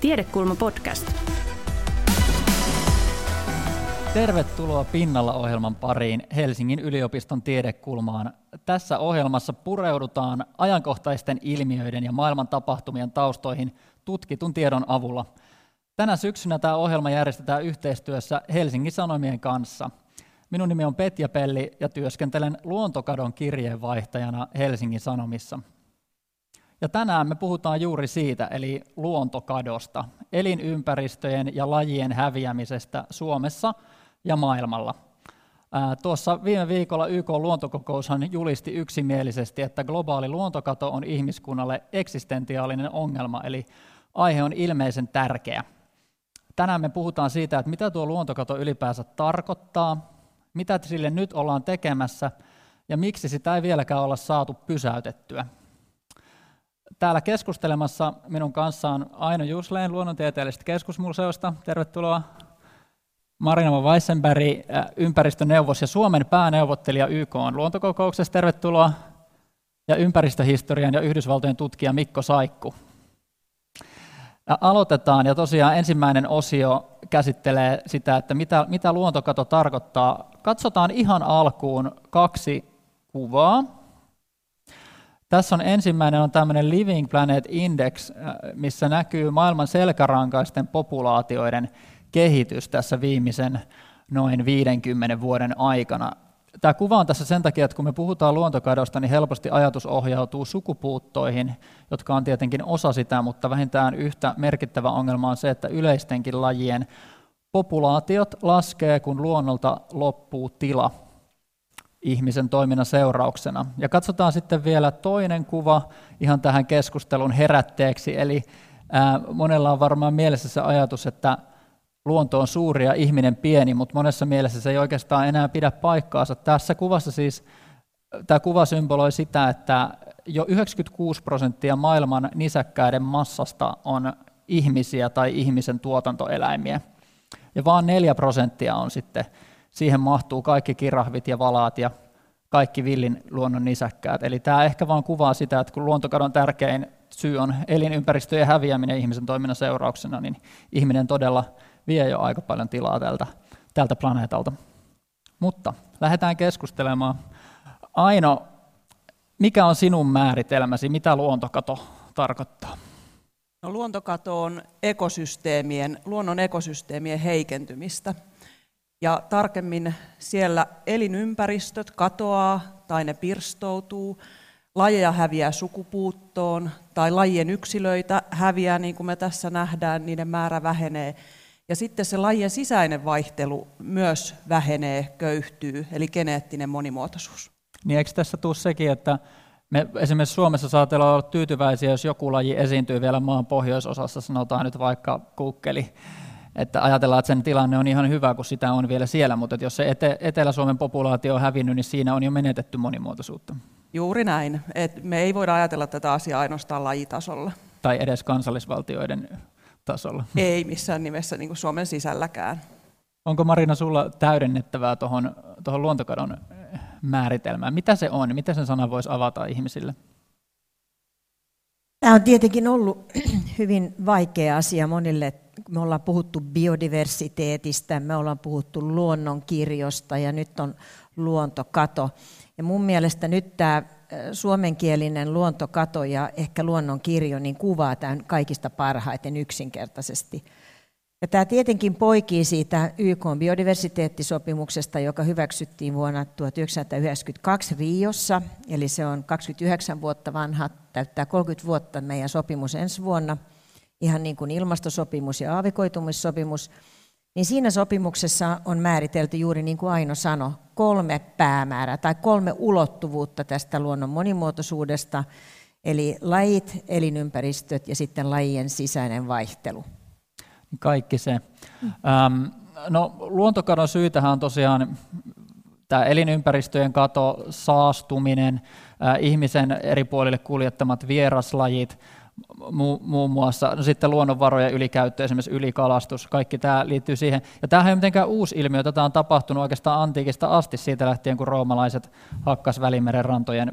Tiedekulma podcast. Tervetuloa Pinnalla ohjelman pariin Helsingin yliopiston tiedekulmaan. Tässä ohjelmassa pureudutaan ajankohtaisten ilmiöiden ja maailman tapahtumien taustoihin tutkitun tiedon avulla. Tänä syksynä tämä ohjelma järjestetään yhteistyössä Helsingin Sanomien kanssa. Minun nimi on Petja Pelli ja työskentelen luontokadon kirjeenvaihtajana Helsingin Sanomissa. Ja tänään me puhutaan juuri siitä, eli luontokadosta, elinympäristöjen ja lajien häviämisestä Suomessa ja maailmalla. Tuossa viime viikolla YK luontokokoushan julisti yksimielisesti, että globaali luontokato on ihmiskunnalle eksistentiaalinen ongelma, eli aihe on ilmeisen tärkeä. Tänään me puhutaan siitä, että mitä tuo luontokato ylipäänsä tarkoittaa, mitä sille nyt ollaan tekemässä ja miksi sitä ei vieläkään olla saatu pysäytettyä. Täällä keskustelemassa minun kanssaan Aino Jusleen luonnontieteellisestä keskusmuseosta. Tervetuloa. Marina Weissenberg, ympäristöneuvos ja Suomen pääneuvottelija YK on luontokokouksessa. Tervetuloa. Ja ympäristöhistorian ja Yhdysvaltojen tutkija Mikko Saikku. Ja aloitetaan, ja tosiaan ensimmäinen osio käsittelee sitä, että mitä, mitä luontokato tarkoittaa. Katsotaan ihan alkuun kaksi kuvaa. Tässä on ensimmäinen on tämmöinen Living Planet Index, äh, missä näkyy maailman selkärankaisten populaatioiden kehitys tässä viimeisen noin 50 vuoden aikana. Tämä kuva on tässä sen takia, että kun me puhutaan luontokadosta, niin helposti ajatus ohjautuu sukupuuttoihin, jotka on tietenkin osa sitä, mutta vähintään yhtä merkittävä ongelma on se, että yleistenkin lajien populaatiot laskee, kun luonnolta loppuu tila ihmisen toiminnan seurauksena. Ja katsotaan sitten vielä toinen kuva ihan tähän keskustelun herätteeksi, eli ää, monella on varmaan mielessä se ajatus, että luonto on suuri ja ihminen pieni, mutta monessa mielessä se ei oikeastaan enää pidä paikkaansa. Tässä kuvassa siis, tämä kuva symboloi sitä, että jo 96 prosenttia maailman nisäkkäiden massasta on ihmisiä tai ihmisen tuotantoeläimiä. Ja vain 4 prosenttia on sitten, siihen mahtuu kaikki kirahvit ja valaat ja kaikki villin luonnon nisäkkäät. Eli tämä ehkä vain kuvaa sitä, että kun luontokadon tärkein syy on elinympäristöjen häviäminen ihmisen toiminnan seurauksena, niin ihminen todella vie jo aika paljon tilaa tältä, tältä planeetalta. Mutta lähdetään keskustelemaan. Aino, mikä on sinun määritelmäsi, mitä luontokato tarkoittaa? No, luontokato on ekosysteemien, luonnon ekosysteemien heikentymistä. Ja tarkemmin siellä elinympäristöt katoaa tai ne pirstoutuu, lajeja häviää sukupuuttoon tai lajien yksilöitä häviää, niin kuin me tässä nähdään, niiden määrä vähenee. Ja sitten se lajien sisäinen vaihtelu myös vähenee, köyhtyy, eli geneettinen monimuotoisuus. Niin eikö tässä tule sekin, että me esimerkiksi Suomessa saatellaan olla tyytyväisiä, jos joku laji esiintyy vielä maan pohjoisosassa, sanotaan nyt vaikka kukkeli, että ajatellaan, että sen tilanne on ihan hyvä, kun sitä on vielä siellä, mutta jos se ete- Etelä-Suomen populaatio on hävinnyt, niin siinä on jo menetetty monimuotoisuutta. Juuri näin. Et me ei voida ajatella tätä asiaa ainoastaan lajitasolla. Tai edes kansallisvaltioiden tasolla. Ei missään nimessä niin kuin Suomen sisälläkään. Onko Marina sulla täydennettävää tuohon luontokadon määritelmään? Mitä se on? Miten sen sana voisi avata ihmisille? Tämä on tietenkin ollut hyvin vaikea asia monille. Me ollaan puhuttu biodiversiteetistä, me ollaan puhuttu luonnonkirjosta ja nyt on luontokato. Ja mun mielestä nyt tämä suomenkielinen luontokato ja ehkä luonnonkirjo niin kuvaa tämän kaikista parhaiten yksinkertaisesti. Ja tämä tietenkin poikii siitä YK biodiversiteettisopimuksesta, joka hyväksyttiin vuonna 1992 Riossa, eli se on 29 vuotta vanha, täyttää 30 vuotta meidän sopimus ensi vuonna, ihan niin kuin ilmastosopimus ja aavikoitumissopimus. Niin siinä sopimuksessa on määritelty juuri niin kuin Aino sanoi, kolme päämäärää tai kolme ulottuvuutta tästä luonnon monimuotoisuudesta, eli lajit, elinympäristöt ja sitten lajien sisäinen vaihtelu. Kaikki se. Mm. Ähm, no, luontokadon syytähän on tosiaan tämä elinympäristöjen kato, saastuminen, äh, ihmisen eri puolille kuljettamat vieraslajit, muun muassa. No sitten luonnonvarojen ylikäyttö, esimerkiksi ylikalastus, kaikki tämä liittyy siihen. Ja tämähän ei ole mitenkään uusi ilmiö, tätä on tapahtunut oikeastaan antiikista asti siitä lähtien, kun roomalaiset hakkas Välimeren rantojen,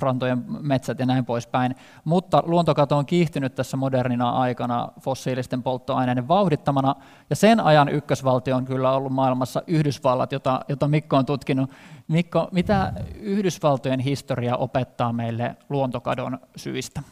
rantojen metsät ja näin poispäin. Mutta luontokato on kiihtynyt tässä modernina aikana fossiilisten polttoaineiden vauhdittamana, ja sen ajan ykkösvaltio on kyllä ollut maailmassa Yhdysvallat, jota, jota Mikko on tutkinut. Mikko, mitä Yhdysvaltojen historia opettaa meille luontokadon syistä?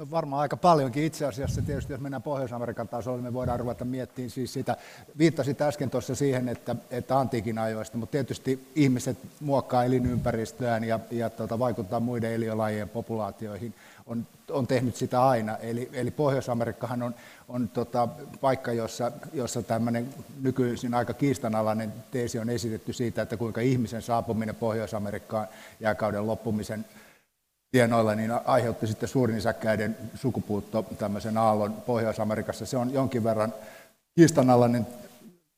No varmaan aika paljonkin itse asiassa. Tietysti jos mennään Pohjois-Amerikan tasolle, niin me voidaan ruveta miettimään siis sitä. Viittasit äsken tuossa siihen, että, että antiikin ajoista, mutta tietysti ihmiset muokkaa elinympäristöään ja, ja tuota, vaikuttaa muiden eliölajien populaatioihin. On, on tehnyt sitä aina. Eli, eli Pohjois-Amerikkahan on, on tota, paikka, jossa, jossa tämmöinen nykyisin aika kiistanalainen teesi on esitetty siitä, että kuinka ihmisen saapuminen Pohjois-Amerikkaan jääkauden loppumisen tienoilla, niin aiheutti sitten suurinisäkkäiden sukupuutto tämmöisen aallon Pohjois-Amerikassa. Se on jonkin verran kiistanalainen,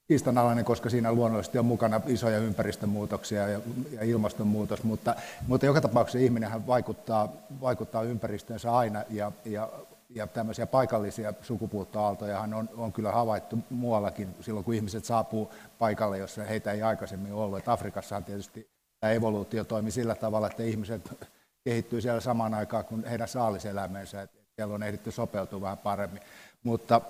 kiistanalainen, koska siinä luonnollisesti on mukana isoja ympäristömuutoksia ja, ja ilmastonmuutos, mutta, mutta joka tapauksessa ihminenhän vaikuttaa, vaikuttaa ympäristöönsä aina ja, ja ja tämmöisiä paikallisia sukupuuttoaaltojahan on, on kyllä havaittu muuallakin silloin, kun ihmiset saapuu paikalle, jossa heitä ei aikaisemmin ollut. Et Afrikassahan tietysti tämä evoluutio toimi sillä tavalla, että ihmiset kehittyy siellä samaan aikaan kuin heidän saaliselämensä, että siellä on ehditty sopeutua vähän paremmin. Mutta,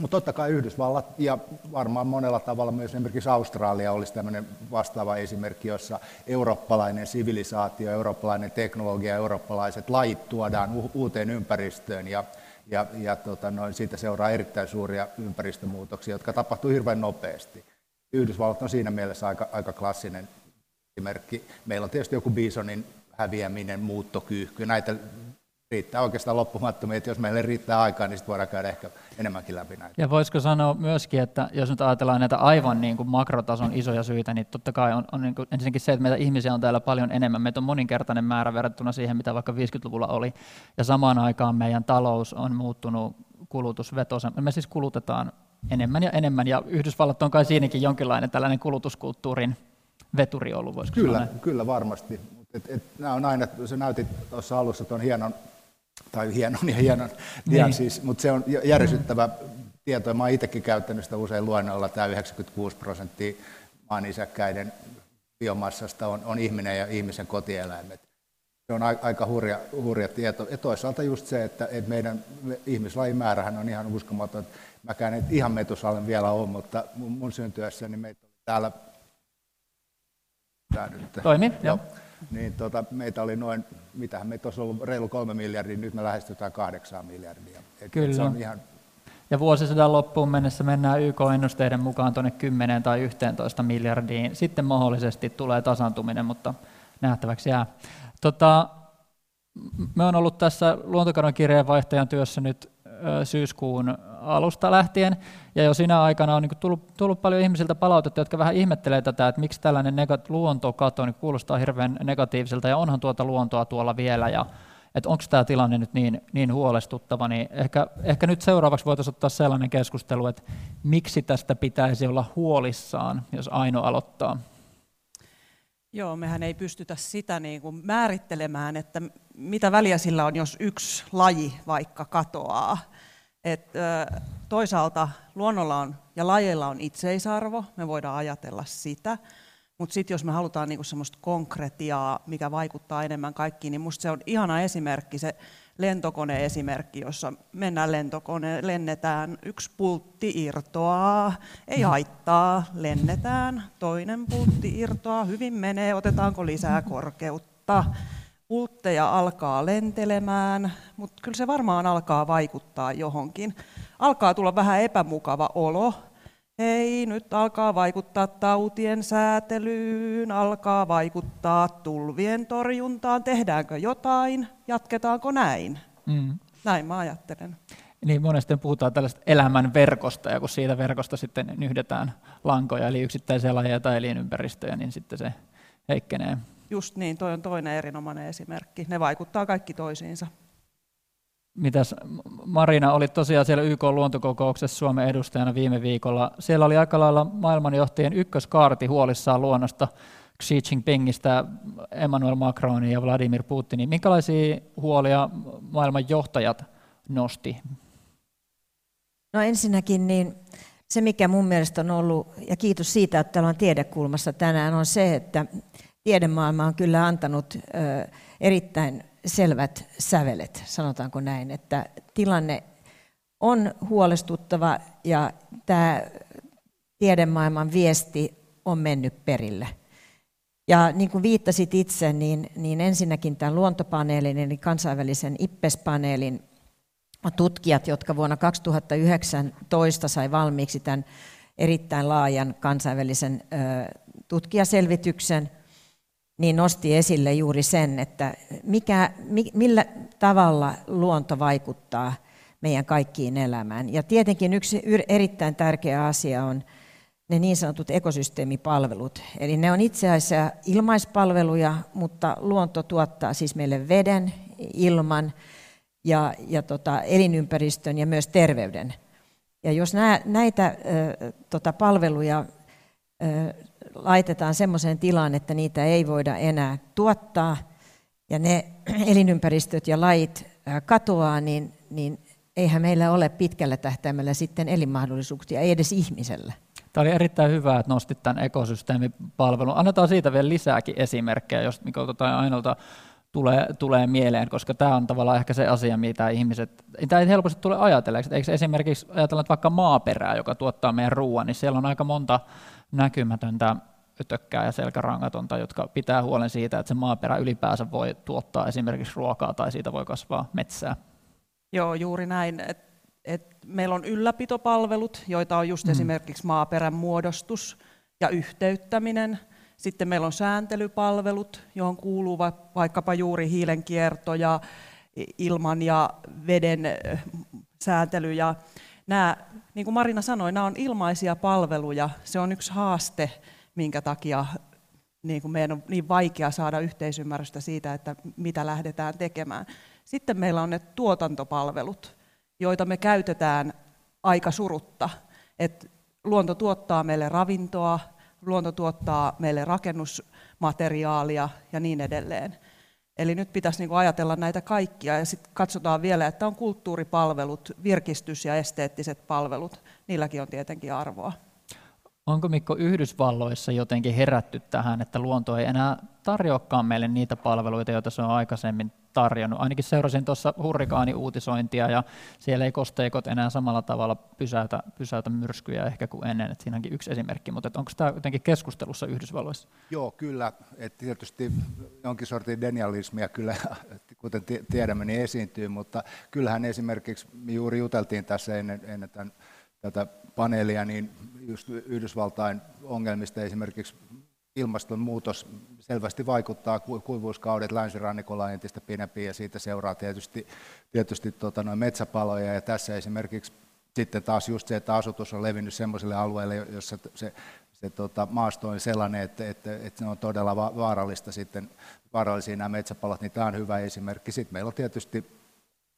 mutta totta kai Yhdysvallat ja varmaan monella tavalla myös esimerkiksi Australia olisi tämmöinen vastaava esimerkki, jossa eurooppalainen sivilisaatio, eurooppalainen teknologia, eurooppalaiset lajit tuodaan u- uuteen ympäristöön ja, ja, ja tota noin, siitä seuraa erittäin suuria ympäristömuutoksia, jotka tapahtuu hirveän nopeasti. Yhdysvallat on siinä mielessä aika, aika klassinen esimerkki. Meillä on tietysti joku Bisonin häviäminen, muuttokyyhky, näitä riittää oikeastaan loppumattomia, että jos meille riittää aikaa, niin sitten voidaan käydä ehkä enemmänkin läpi näitä. Ja voisiko sanoa myöskin, että jos nyt ajatellaan näitä aivan niin kuin makrotason isoja syitä, niin totta kai on, on niin kuin ensinnäkin se, että meitä ihmisiä on täällä paljon enemmän. Meitä on moninkertainen määrä verrattuna siihen, mitä vaikka 50-luvulla oli. Ja samaan aikaan meidän talous on muuttunut kulutusvetoisen. Me siis kulutetaan enemmän ja enemmän, ja Yhdysvallat on kai siinäkin jonkinlainen tällainen kulutuskulttuurin veturi ollut, voisiko Kyllä, sanoa. kyllä varmasti. Et, et, nämä on aina, sä näytit tuossa alussa tuon hienon, tai hienon ja hienon dian niin. siis, mutta se on järisyttävä tieto, ja mä oon itsekin käyttänyt sitä usein luennolla, tämä 96 prosenttia maan isäkkäiden biomassasta on, on ihminen ja ihmisen kotieläimet. Se on aika hurja, hurja tieto. Ja toisaalta just se, että, että meidän ihmislajin määrähän on ihan uskomaton. Mäkään en ihan metusalen vielä ole, mutta mun, mun syntyessäni meitä oli täällä... Tää nyt. Toimi, joo. joo niin tota, meitä oli noin, mitähän meitä olisi ollut reilu kolme miljardia, nyt me lähestytään kahdeksan miljardia. Et Kyllä. Se on ihan... Ja vuosisadan loppuun mennessä mennään YK-ennusteiden mukaan tuonne 10 tai 11 miljardiin. Sitten mahdollisesti tulee tasantuminen, mutta nähtäväksi jää. Tota, me on ollut tässä luontokadon kirjeenvaihtajan työssä nyt syyskuun alusta lähtien, ja jo siinä aikana on niin tullut, tullut paljon ihmisiltä palautetta, jotka vähän ihmettelee tätä, että miksi tällainen negat- luontokato niin kuulostaa hirveän negatiiviselta, ja onhan tuota luontoa tuolla vielä, ja että onko tämä tilanne nyt niin, niin huolestuttava, niin ehkä, ehkä nyt seuraavaksi voitaisiin ottaa sellainen keskustelu, että miksi tästä pitäisi olla huolissaan, jos Aino aloittaa. Joo, mehän ei pystytä sitä niin kuin määrittelemään, että mitä väliä sillä on, jos yksi laji vaikka katoaa. Et, toisaalta luonnolla on, ja lajeilla on itseisarvo, me voidaan ajatella sitä, mutta sitten jos me halutaan niinku semmoista konkretiaa, mikä vaikuttaa enemmän kaikkiin, niin minusta se on ihana esimerkki, se lentokone-esimerkki, jossa mennään lentokone, lennetään, yksi pultti irtoaa, ei haittaa, lennetään, toinen pultti irtoaa, hyvin menee, otetaanko lisää korkeutta, pultteja alkaa lentelemään, mutta kyllä se varmaan alkaa vaikuttaa johonkin. Alkaa tulla vähän epämukava olo. Hei, nyt alkaa vaikuttaa tautien säätelyyn, alkaa vaikuttaa tulvien torjuntaan. Tehdäänkö jotain? Jatketaanko näin? Mm. Näin mä ajattelen. Niin monesti puhutaan tällaista elämän verkosta, ja kun siitä verkosta sitten nyhdetään lankoja, eli yksittäisiä lajeja tai elinympäristöjä, niin sitten se heikkenee. Just niin, toi on toinen erinomainen esimerkki. Ne vaikuttaa kaikki toisiinsa. Mitäs Marina oli tosiaan siellä YK luontokokouksessa Suomen edustajana viime viikolla. Siellä oli aika lailla maailmanjohtajien ykköskaarti huolissaan luonnosta Xi Jinpingistä, Emmanuel Macronin ja Vladimir Putinin. Minkälaisia huolia maailman johtajat nosti? No ensinnäkin niin se, mikä mun mielestä on ollut, ja kiitos siitä, että on tiedekulmassa tänään, on se, että tiedemaailma on kyllä antanut erittäin selvät sävelet, sanotaanko näin, että tilanne on huolestuttava ja tämä tiedemaailman viesti on mennyt perille. Ja niin kuin viittasit itse, niin, niin ensinnäkin tämän luontopaneelin, eli kansainvälisen IPPES-paneelin tutkijat, jotka vuonna 2019 sai valmiiksi tämän erittäin laajan kansainvälisen tutkijaselvityksen, niin nosti esille juuri sen, että mikä, millä tavalla luonto vaikuttaa meidän kaikkiin elämään. Ja tietenkin yksi erittäin tärkeä asia on ne niin sanotut ekosysteemipalvelut. Eli ne on itse asiassa ilmaispalveluja, mutta luonto tuottaa siis meille veden, ilman ja, ja tota, elinympäristön ja myös terveyden. Ja jos nää, näitä ö, tota, palveluja ö, laitetaan sellaiseen tilaan, että niitä ei voida enää tuottaa, ja ne elinympäristöt ja lait katoaa, niin, niin eihän meillä ole pitkällä tähtäimellä sitten elinmahdollisuuksia, ei edes ihmisellä. Tämä oli erittäin hyvä, että nostit tämän ekosysteemipalvelun. Annetaan siitä vielä lisääkin esimerkkejä, jos Mikolta tai Ainolta tulee, tulee mieleen, koska tämä on tavallaan ehkä se asia, mitä ihmiset, tämä ei helposti tule ajatelleeksi. Eikö esimerkiksi ajatella, vaikka maaperää, joka tuottaa meidän ruoan, niin siellä on aika monta näkymätöntä ötökkää ja selkärangatonta, jotka pitää huolen siitä, että se maaperä ylipäänsä voi tuottaa esimerkiksi ruokaa tai siitä voi kasvaa metsää. Joo, juuri näin. Et, et meillä on ylläpitopalvelut, joita on just mm. esimerkiksi maaperän muodostus ja yhteyttäminen. Sitten meillä on sääntelypalvelut, johon kuuluu vaikkapa juuri hiilenkierto ja ilman ja veden sääntely. Ja nämä, niin kuin Marina sanoi, nämä on ilmaisia palveluja. Se on yksi haaste, minkä takia niin kuin meidän on niin vaikea saada yhteisymmärrystä siitä, että mitä lähdetään tekemään. Sitten meillä on ne tuotantopalvelut, joita me käytetään aika surutta. Et luonto tuottaa meille ravintoa, luonto tuottaa meille rakennusmateriaalia ja niin edelleen. Eli nyt pitäisi niin ajatella näitä kaikkia ja sitten katsotaan vielä, että on kulttuuripalvelut, virkistys- ja esteettiset palvelut. Niilläkin on tietenkin arvoa. Onko Mikko Yhdysvalloissa jotenkin herätty tähän, että luonto ei enää tarjoakaan meille niitä palveluita, joita se on aikaisemmin tarjonnut. Ainakin seurasin tuossa hurrikaani-uutisointia ja siellä ei kosteikot enää samalla tavalla pysäytä, pysäytä myrskyjä ehkä kuin ennen. Et siinä onkin yksi esimerkki, mutta onko tämä jotenkin keskustelussa Yhdysvalloissa? Joo, kyllä. Et tietysti jonkin sortin denialismia kyllä, kuten tiedämme, niin esiintyy, mutta kyllähän esimerkiksi, me juuri juteltiin tässä ennen, ennen tämän, tätä paneelia, niin just Yhdysvaltain ongelmista esimerkiksi ilmastonmuutos selvästi vaikuttaa, kuivuuskaudet länsirannikolla on entistä pidempiä ja siitä seuraa tietysti, tietysti tota, noin metsäpaloja ja tässä esimerkiksi sitten taas just se, että asutus on levinnyt sellaisille alueille, jossa se, se tota, maasto on sellainen, että, että, että se on todella vaarallista sitten, vaarallisia nämä metsäpalot, niin tämä on hyvä esimerkki. Sitten meillä on tietysti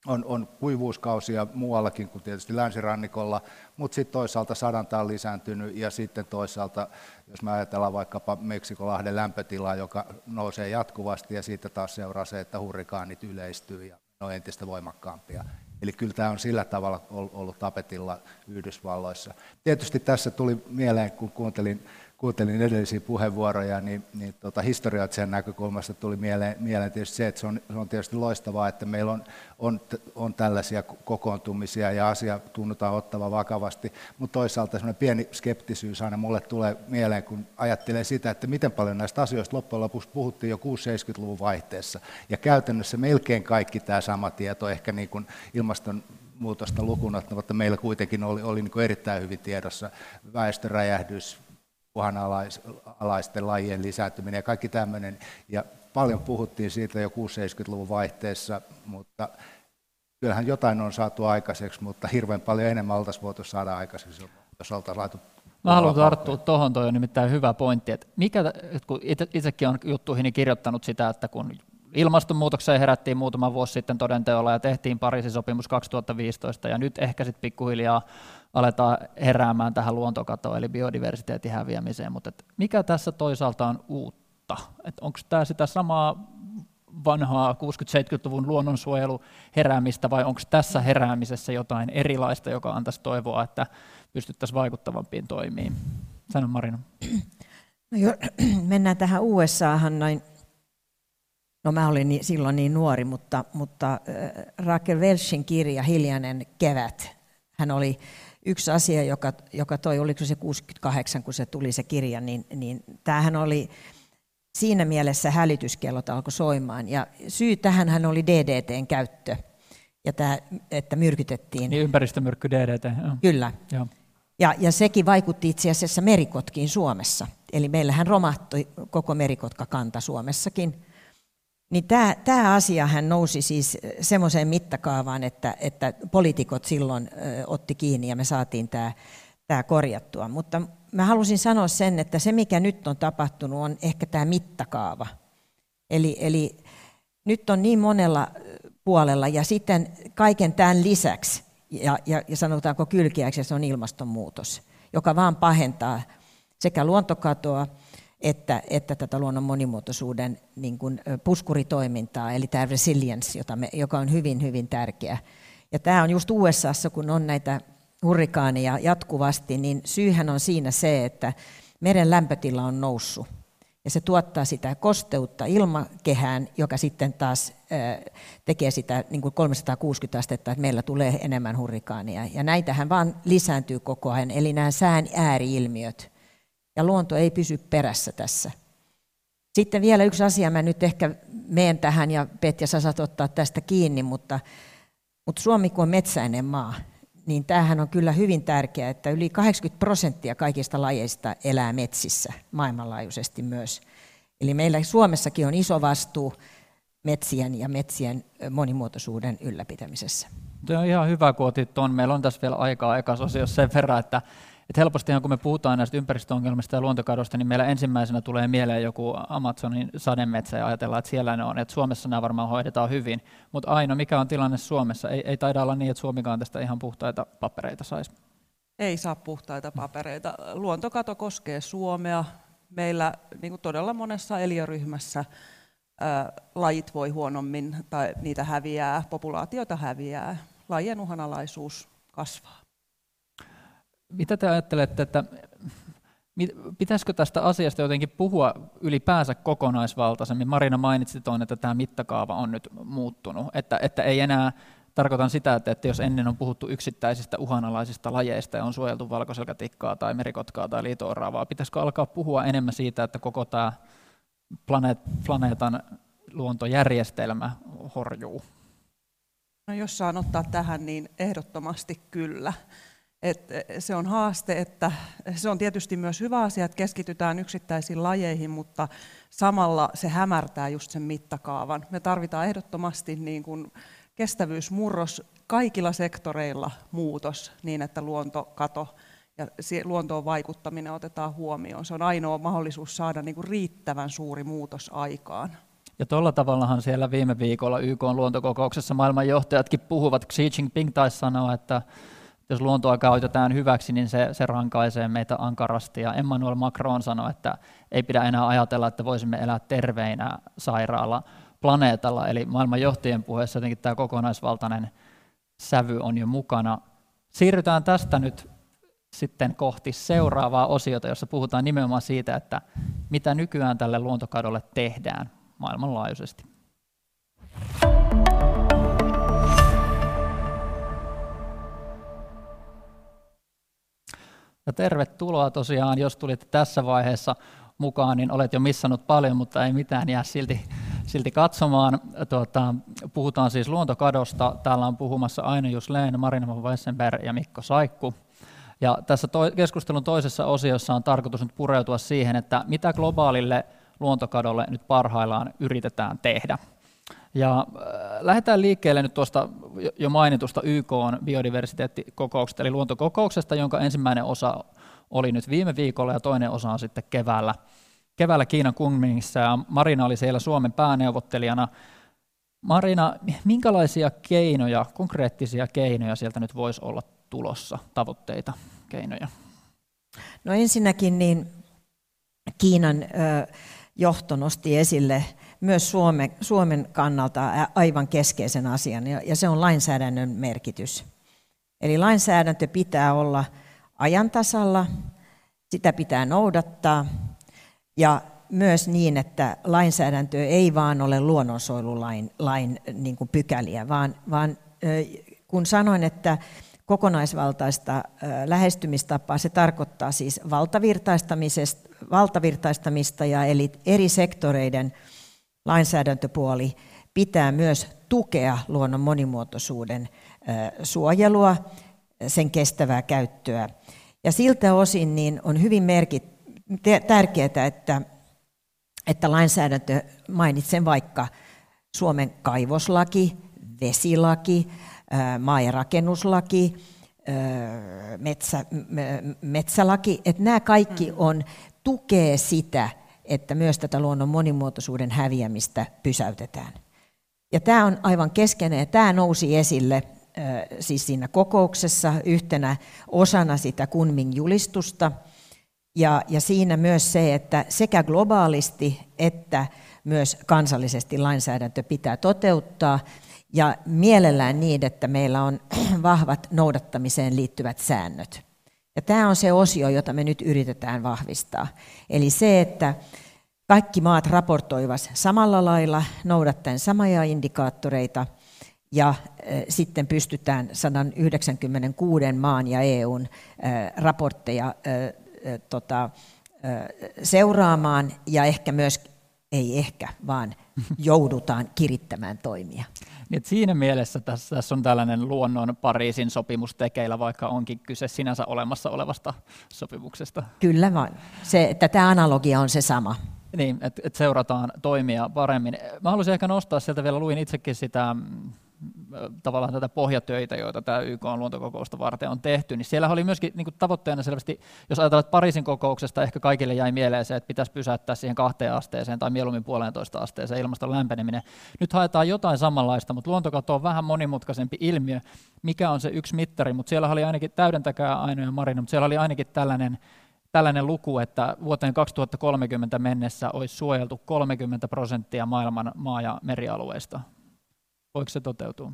on, on kuivuuskausia muuallakin kuin tietysti länsirannikolla, mutta sitten toisaalta sadanta on lisääntynyt ja sitten toisaalta, jos me ajatellaan vaikkapa Meksikolahden lämpötilaa, joka nousee jatkuvasti ja siitä taas seuraa se, että hurrikaanit yleistyy ja ne on entistä voimakkaampia. Eli kyllä tämä on sillä tavalla ollut tapetilla Yhdysvalloissa. Tietysti tässä tuli mieleen, kun kuuntelin kuuntelin edellisiä puheenvuoroja, niin, niin tota, historioitsijan näkökulmasta tuli mieleen, mieleen tietysti se, että se on, se on tietysti loistavaa, että meillä on, on, on tällaisia kokoontumisia ja asia tunnutaan ottava vakavasti, mutta toisaalta semmoinen pieni skeptisyys aina mulle tulee mieleen, kun ajattelee sitä, että miten paljon näistä asioista loppujen lopuksi puhuttiin jo 6-70-luvun vaihteessa, ja käytännössä melkein kaikki tämä sama tieto, ehkä niin kuin ilmaston muutosta lukuun ottamatta meillä kuitenkin oli, oli niin erittäin hyvin tiedossa. Väestöräjähdys, uhanalaisten lajien lisääntyminen ja kaikki tämmöinen. Ja paljon puhuttiin siitä jo 60-70-luvun vaihteessa, mutta kyllähän jotain on saatu aikaiseksi, mutta hirveän paljon enemmän oltaisiin voitu saada aikaiseksi, jos oltaisiin laittu Mä haluan tarttua tuohon, toi on nimittäin hyvä pointti, että mikä, kun itsekin on juttuihin kirjoittanut sitä, että kun ilmastonmuutokseen herättiin muutama vuosi sitten todenteolla ja tehtiin Pariisin sopimus 2015 ja nyt ehkä sitten pikkuhiljaa aletaan heräämään tähän luontokatoon eli biodiversiteetin häviämiseen, mutta mikä tässä toisaalta on uutta? Onko tämä sitä samaa vanhaa 60-70-luvun luonnonsuojeluheräämistä vai onko tässä heräämisessä jotain erilaista, joka antaisi toivoa, että pystyttäisiin vaikuttavampiin toimiin? Sano Marina. No jo, mennään tähän USAhan noin, no mä olin niin, silloin niin nuori, mutta, mutta äh, Raquel kirja Hiljainen kevät, hän oli yksi asia, joka, joka toi, oliko se 68, kun se tuli se kirja, niin, niin tämähän oli siinä mielessä hälytyskellot alkoi soimaan. Ja syy tähän hän oli DDTn käyttö, ja tämä, että myrkytettiin. Niin ympäristömyrkky DDT. Joo. Kyllä. Joo. Ja, ja sekin vaikutti itse asiassa merikotkiin Suomessa. Eli meillähän romahtui koko merikotkakanta Suomessakin. Niin tämä, tämä asia hän nousi siis semmoiseen mittakaavaan, että, että poliitikot silloin otti kiinni ja me saatiin tämä, tämä korjattua. Mutta mä halusin sanoa sen, että se mikä nyt on tapahtunut on ehkä tämä mitttakaava. Eli, eli nyt on niin monella puolella ja sitten kaiken tämän lisäksi, ja, ja, ja sanotaanko kylkiäksi, se on ilmastonmuutos, joka vaan pahentaa sekä luontokatoa, että, että tätä luonnon monimuotoisuuden niin kuin puskuritoimintaa, eli tämä resilience, jota me, joka on hyvin, hyvin tärkeä. Ja tämä on just USAssa, kun on näitä hurrikaaneja jatkuvasti, niin syyhän on siinä se, että meren lämpötila on noussut. Ja se tuottaa sitä kosteutta ilmakehään, joka sitten taas tekee sitä niin kuin 360 astetta, että meillä tulee enemmän hurrikaania. Ja näitähän vaan lisääntyy koko ajan, eli nämä sään ääriilmiöt ja luonto ei pysy perässä tässä. Sitten vielä yksi asia, mä nyt ehkä meen tähän ja Petja sä saat ottaa tästä kiinni, mutta, mutta Suomi kun on metsäinen maa, niin tämähän on kyllä hyvin tärkeää, että yli 80 prosenttia kaikista lajeista elää metsissä maailmanlaajuisesti myös. Eli meillä Suomessakin on iso vastuu metsien ja metsien monimuotoisuuden ylläpitämisessä. Tuo on ihan hyvä, kun otit tuon. Meillä on tässä vielä aikaa ekasosiossa sen verran, että että helpostihan kun me puhutaan näistä ympäristöongelmista ja luontokadosta, niin meillä ensimmäisenä tulee mieleen joku Amazonin sademetsä ja ajatellaan, että siellä ne on, että Suomessa nämä varmaan hoidetaan hyvin. Mutta Aino, mikä on tilanne Suomessa? Ei, ei taida olla niin, että Suomikaan tästä ihan puhtaita papereita saisi. Ei saa puhtaita papereita. Luontokato koskee Suomea. Meillä niin todella monessa eliöryhmässä ää, lajit voi huonommin tai niitä häviää, populaatioita häviää. Lajien uhanalaisuus kasvaa. Mitä te ajattelette, että pitäisikö tästä asiasta jotenkin puhua ylipäänsä kokonaisvaltaisemmin? Marina mainitsi tuon, että tämä mittakaava on nyt muuttunut, että, että ei enää Tarkoitan sitä, että, jos ennen on puhuttu yksittäisistä uhanalaisista lajeista ja on suojeltu valkoselkätikkaa tai merikotkaa tai liitooraavaa, pitäisikö alkaa puhua enemmän siitä, että koko tämä planeet, planeetan luontojärjestelmä horjuu? No jos saan ottaa tähän, niin ehdottomasti kyllä. Et se on haaste, että se on tietysti myös hyvä asia, että keskitytään yksittäisiin lajeihin, mutta samalla se hämärtää just sen mittakaavan. Me tarvitaan ehdottomasti niin kuin kestävyysmurros kaikilla sektoreilla muutos niin, että luontokato ja luontoon vaikuttaminen otetaan huomioon. Se on ainoa mahdollisuus saada niin kuin riittävän suuri muutos aikaan. Ja tuolla tavallahan siellä viime viikolla YK luontokokouksessa maailmanjohtajatkin puhuvat. Xi Jinping taisi sanoa, että jos luontoa käytetään hyväksi, niin se, se rankaisee meitä ankarasti. Ja Emmanuel Macron sanoi, että ei pidä enää ajatella, että voisimme elää terveinä sairaalla planeetalla. Eli maailman johtajien puheessa jotenkin tämä kokonaisvaltainen sävy on jo mukana. Siirrytään tästä nyt sitten kohti seuraavaa osiota, jossa puhutaan nimenomaan siitä, että mitä nykyään tälle luontokadolle tehdään maailmanlaajuisesti. Ja tervetuloa tosiaan, jos tulit tässä vaiheessa mukaan, niin olet jo missannut paljon, mutta ei mitään jää silti, silti katsomaan. Tuota, puhutaan siis luontokadosta. Täällä on puhumassa Aino Jusleen, Marina Weissenberg ja Mikko Saikku. Ja tässä to- keskustelun toisessa osiossa on tarkoitus nyt pureutua siihen, että mitä globaalille luontokadolle nyt parhaillaan yritetään tehdä. Ja äh, lähdetään liikkeelle nyt tuosta jo mainitusta YK on biodiversiteettikokouksesta, eli luontokokouksesta, jonka ensimmäinen osa oli nyt viime viikolla ja toinen osa on sitten keväällä, keväällä Kiinan Kunmingissa ja Marina oli siellä Suomen pääneuvottelijana. Marina, minkälaisia keinoja, konkreettisia keinoja sieltä nyt voisi olla tulossa, tavoitteita, keinoja? No ensinnäkin niin Kiinan johto nosti esille myös Suomen, Suomen kannalta aivan keskeisen asian, ja se on lainsäädännön merkitys. Eli lainsäädäntö pitää olla ajantasalla, sitä pitää noudattaa, ja myös niin, että lainsäädäntö ei vaan ole luonnonsuojelulain lain, niin kuin pykäliä, vaan, vaan kun sanoin, että kokonaisvaltaista lähestymistapaa, se tarkoittaa siis valtavirtaistamista ja eli eri sektoreiden lainsäädäntöpuoli pitää myös tukea luonnon monimuotoisuuden suojelua, sen kestävää käyttöä. Ja siltä osin niin on hyvin merkit, tärkeää, että, että lainsäädäntö, mainitsen vaikka Suomen kaivoslaki, vesilaki, maa- ja rakennuslaki, metsä, metsälaki, että nämä kaikki mm. on, tukee sitä, että myös tätä luonnon monimuotoisuuden häviämistä pysäytetään. Ja tämä on aivan keskeinen, ja tämä nousi esille siis siinä kokouksessa yhtenä osana sitä Kunming julistusta. Ja, ja siinä myös se, että sekä globaalisti että myös kansallisesti lainsäädäntö pitää toteuttaa, ja mielellään niin, että meillä on vahvat noudattamiseen liittyvät säännöt. Ja tämä on se osio, jota me nyt yritetään vahvistaa. Eli se, että kaikki maat raportoivat samalla lailla, noudattaen samoja indikaattoreita, ja sitten pystytään 196 maan ja EUn raportteja tota, seuraamaan ja ehkä myös, ei ehkä, vaan joudutaan kirittämään toimia. Niin siinä mielessä tässä, tässä on tällainen luonnon Pariisin sopimus tekeillä, vaikka onkin kyse sinänsä olemassa olevasta sopimuksesta. Kyllä vaan. Se, että tämä analogia on se sama. Niin, että et seurataan toimia paremmin. Mä haluaisin ehkä nostaa sieltä vielä, luin itsekin sitä tavallaan tätä pohjatöitä, joita tämä YK on luontokokousta varten on tehty, niin siellä oli myöskin niin kuin tavoitteena selvästi, jos ajatellaan, että Pariisin kokouksesta ehkä kaikille jäi mieleen se, että pitäisi pysäyttää siihen kahteen asteeseen tai mieluummin puolentoista asteeseen ilmaston lämpeneminen. Nyt haetaan jotain samanlaista, mutta luontokato on vähän monimutkaisempi ilmiö. Mikä on se yksi mittari, mutta siellä oli ainakin, täydentäkää Aino ja Marina, mutta siellä oli ainakin tällainen tällainen luku, että vuoteen 2030 mennessä olisi suojeltu 30 prosenttia maailman maa- ja merialueista. Voiko se toteutua?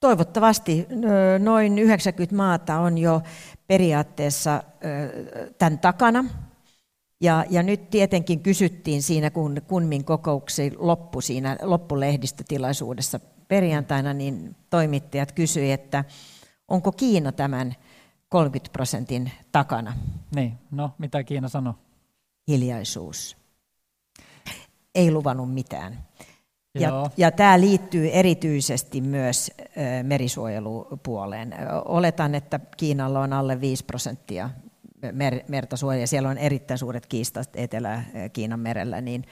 Toivottavasti noin 90 maata on jo periaatteessa tämän takana. Ja, ja nyt tietenkin kysyttiin siinä, kun Kunmin kokouksi loppu siinä loppulehdistötilaisuudessa perjantaina, niin toimittajat kysyivät, että onko Kiina tämän 30 prosentin takana? Niin, no mitä Kiina sanoi? Hiljaisuus. Ei luvannut mitään. Ja, ja tämä liittyy erityisesti myös merisuojelupuoleen. Oletan, että Kiinalla on alle 5 prosenttia mer- suojaa. Siellä on erittäin suuret kiistat Etelä-Kiinan merellä, niin,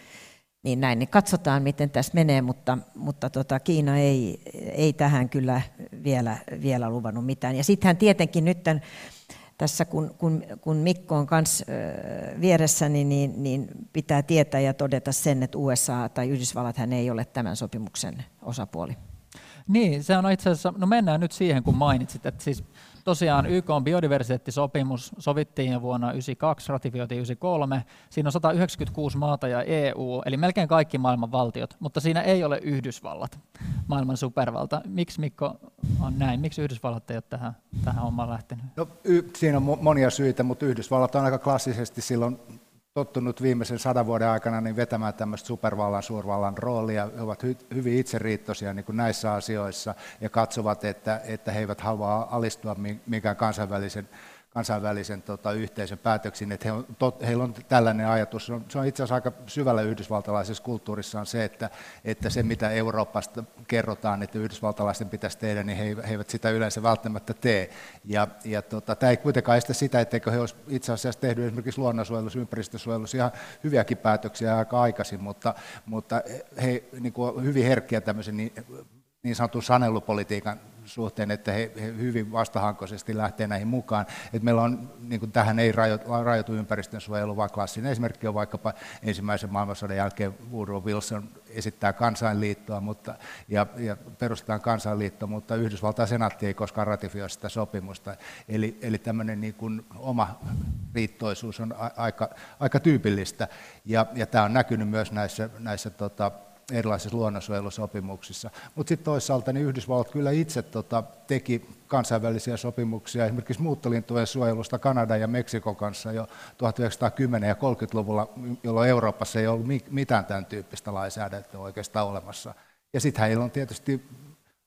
niin näin. Niin katsotaan, miten tässä menee, mutta, mutta tota, Kiina ei, ei tähän kyllä vielä, vielä luvannut mitään. Ja sittenhän tietenkin nyt tässä kun, kun, kun Mikko on kanssa vieressäni, niin, niin pitää tietää ja todeta sen, että USA tai Yhdysvallat hän ei ole tämän sopimuksen osapuoli. Niin, se on itse asiassa, no mennään nyt siihen, kun mainitsit, että siis tosiaan YK on biodiversiteettisopimus sovittiin vuonna 1992, ratifioitiin 1993. Siinä on 196 maata ja EU, eli melkein kaikki maailman valtiot, mutta siinä ei ole Yhdysvallat, maailman supervalta. Miksi Mikko on näin? Miksi Yhdysvallat ei ole tähän, tähän hommaan lähtenyt? No, y- siinä on monia syitä, mutta Yhdysvallat on aika klassisesti silloin tottunut viimeisen sadan vuoden aikana niin vetämään tämmöistä supervallan, suurvallan roolia. He ovat hy- hyvin itseriittoisia niin kuin näissä asioissa ja katsovat, että, että he eivät halua alistua mikään kansainvälisen kansainvälisen tota, yhteisön päätöksiin, että he on, tot, heillä on tällainen ajatus. Se on, se on itse asiassa aika syvällä yhdysvaltalaisessa kulttuurissa on se, että, että se mitä Euroopasta kerrotaan, että yhdysvaltalaisten pitäisi tehdä, niin he, he eivät sitä yleensä välttämättä tee. Ja, ja tota, tämä ei kuitenkaan estä sitä, etteikö he olisi itse asiassa tehnyt esimerkiksi luonnonsuojelussa, ympäristösuojelussa ihan hyviäkin päätöksiä aika aikaisin, mutta, mutta he niin kuin, hyvin herkkiä tämmöisen niin, niin sanotun sanelupolitiikan suhteen, että he, he hyvin vastahankoisesti lähtee näihin mukaan. Et meillä on, niin kuin tähän ei rajoitu, rajoitu ympäristön suojelu, vaan klassinen esimerkki on vaikkapa ensimmäisen maailmansodan jälkeen Woodrow Wilson esittää kansainliittoa mutta, ja, ja perustetaan kansainliitto, mutta Yhdysvaltain senaatti ei koskaan ratifioi sitä sopimusta. Eli, eli tämmöinen niin kuin oma riittoisuus on a, aika, aika tyypillistä, ja, ja tämä on näkynyt myös näissä, näissä tota, erilaisissa luonnonsuojelusopimuksissa. Mutta sitten toisaalta niin Yhdysvallat kyllä itse tota, teki kansainvälisiä sopimuksia esimerkiksi muuttolintujen suojelusta Kanadan ja Meksikon kanssa jo 1910- ja 30-luvulla, jolloin Euroopassa ei ollut mitään tämän tyyppistä lainsäädäntöä oikeastaan olemassa. Ja sitten heillä on tietysti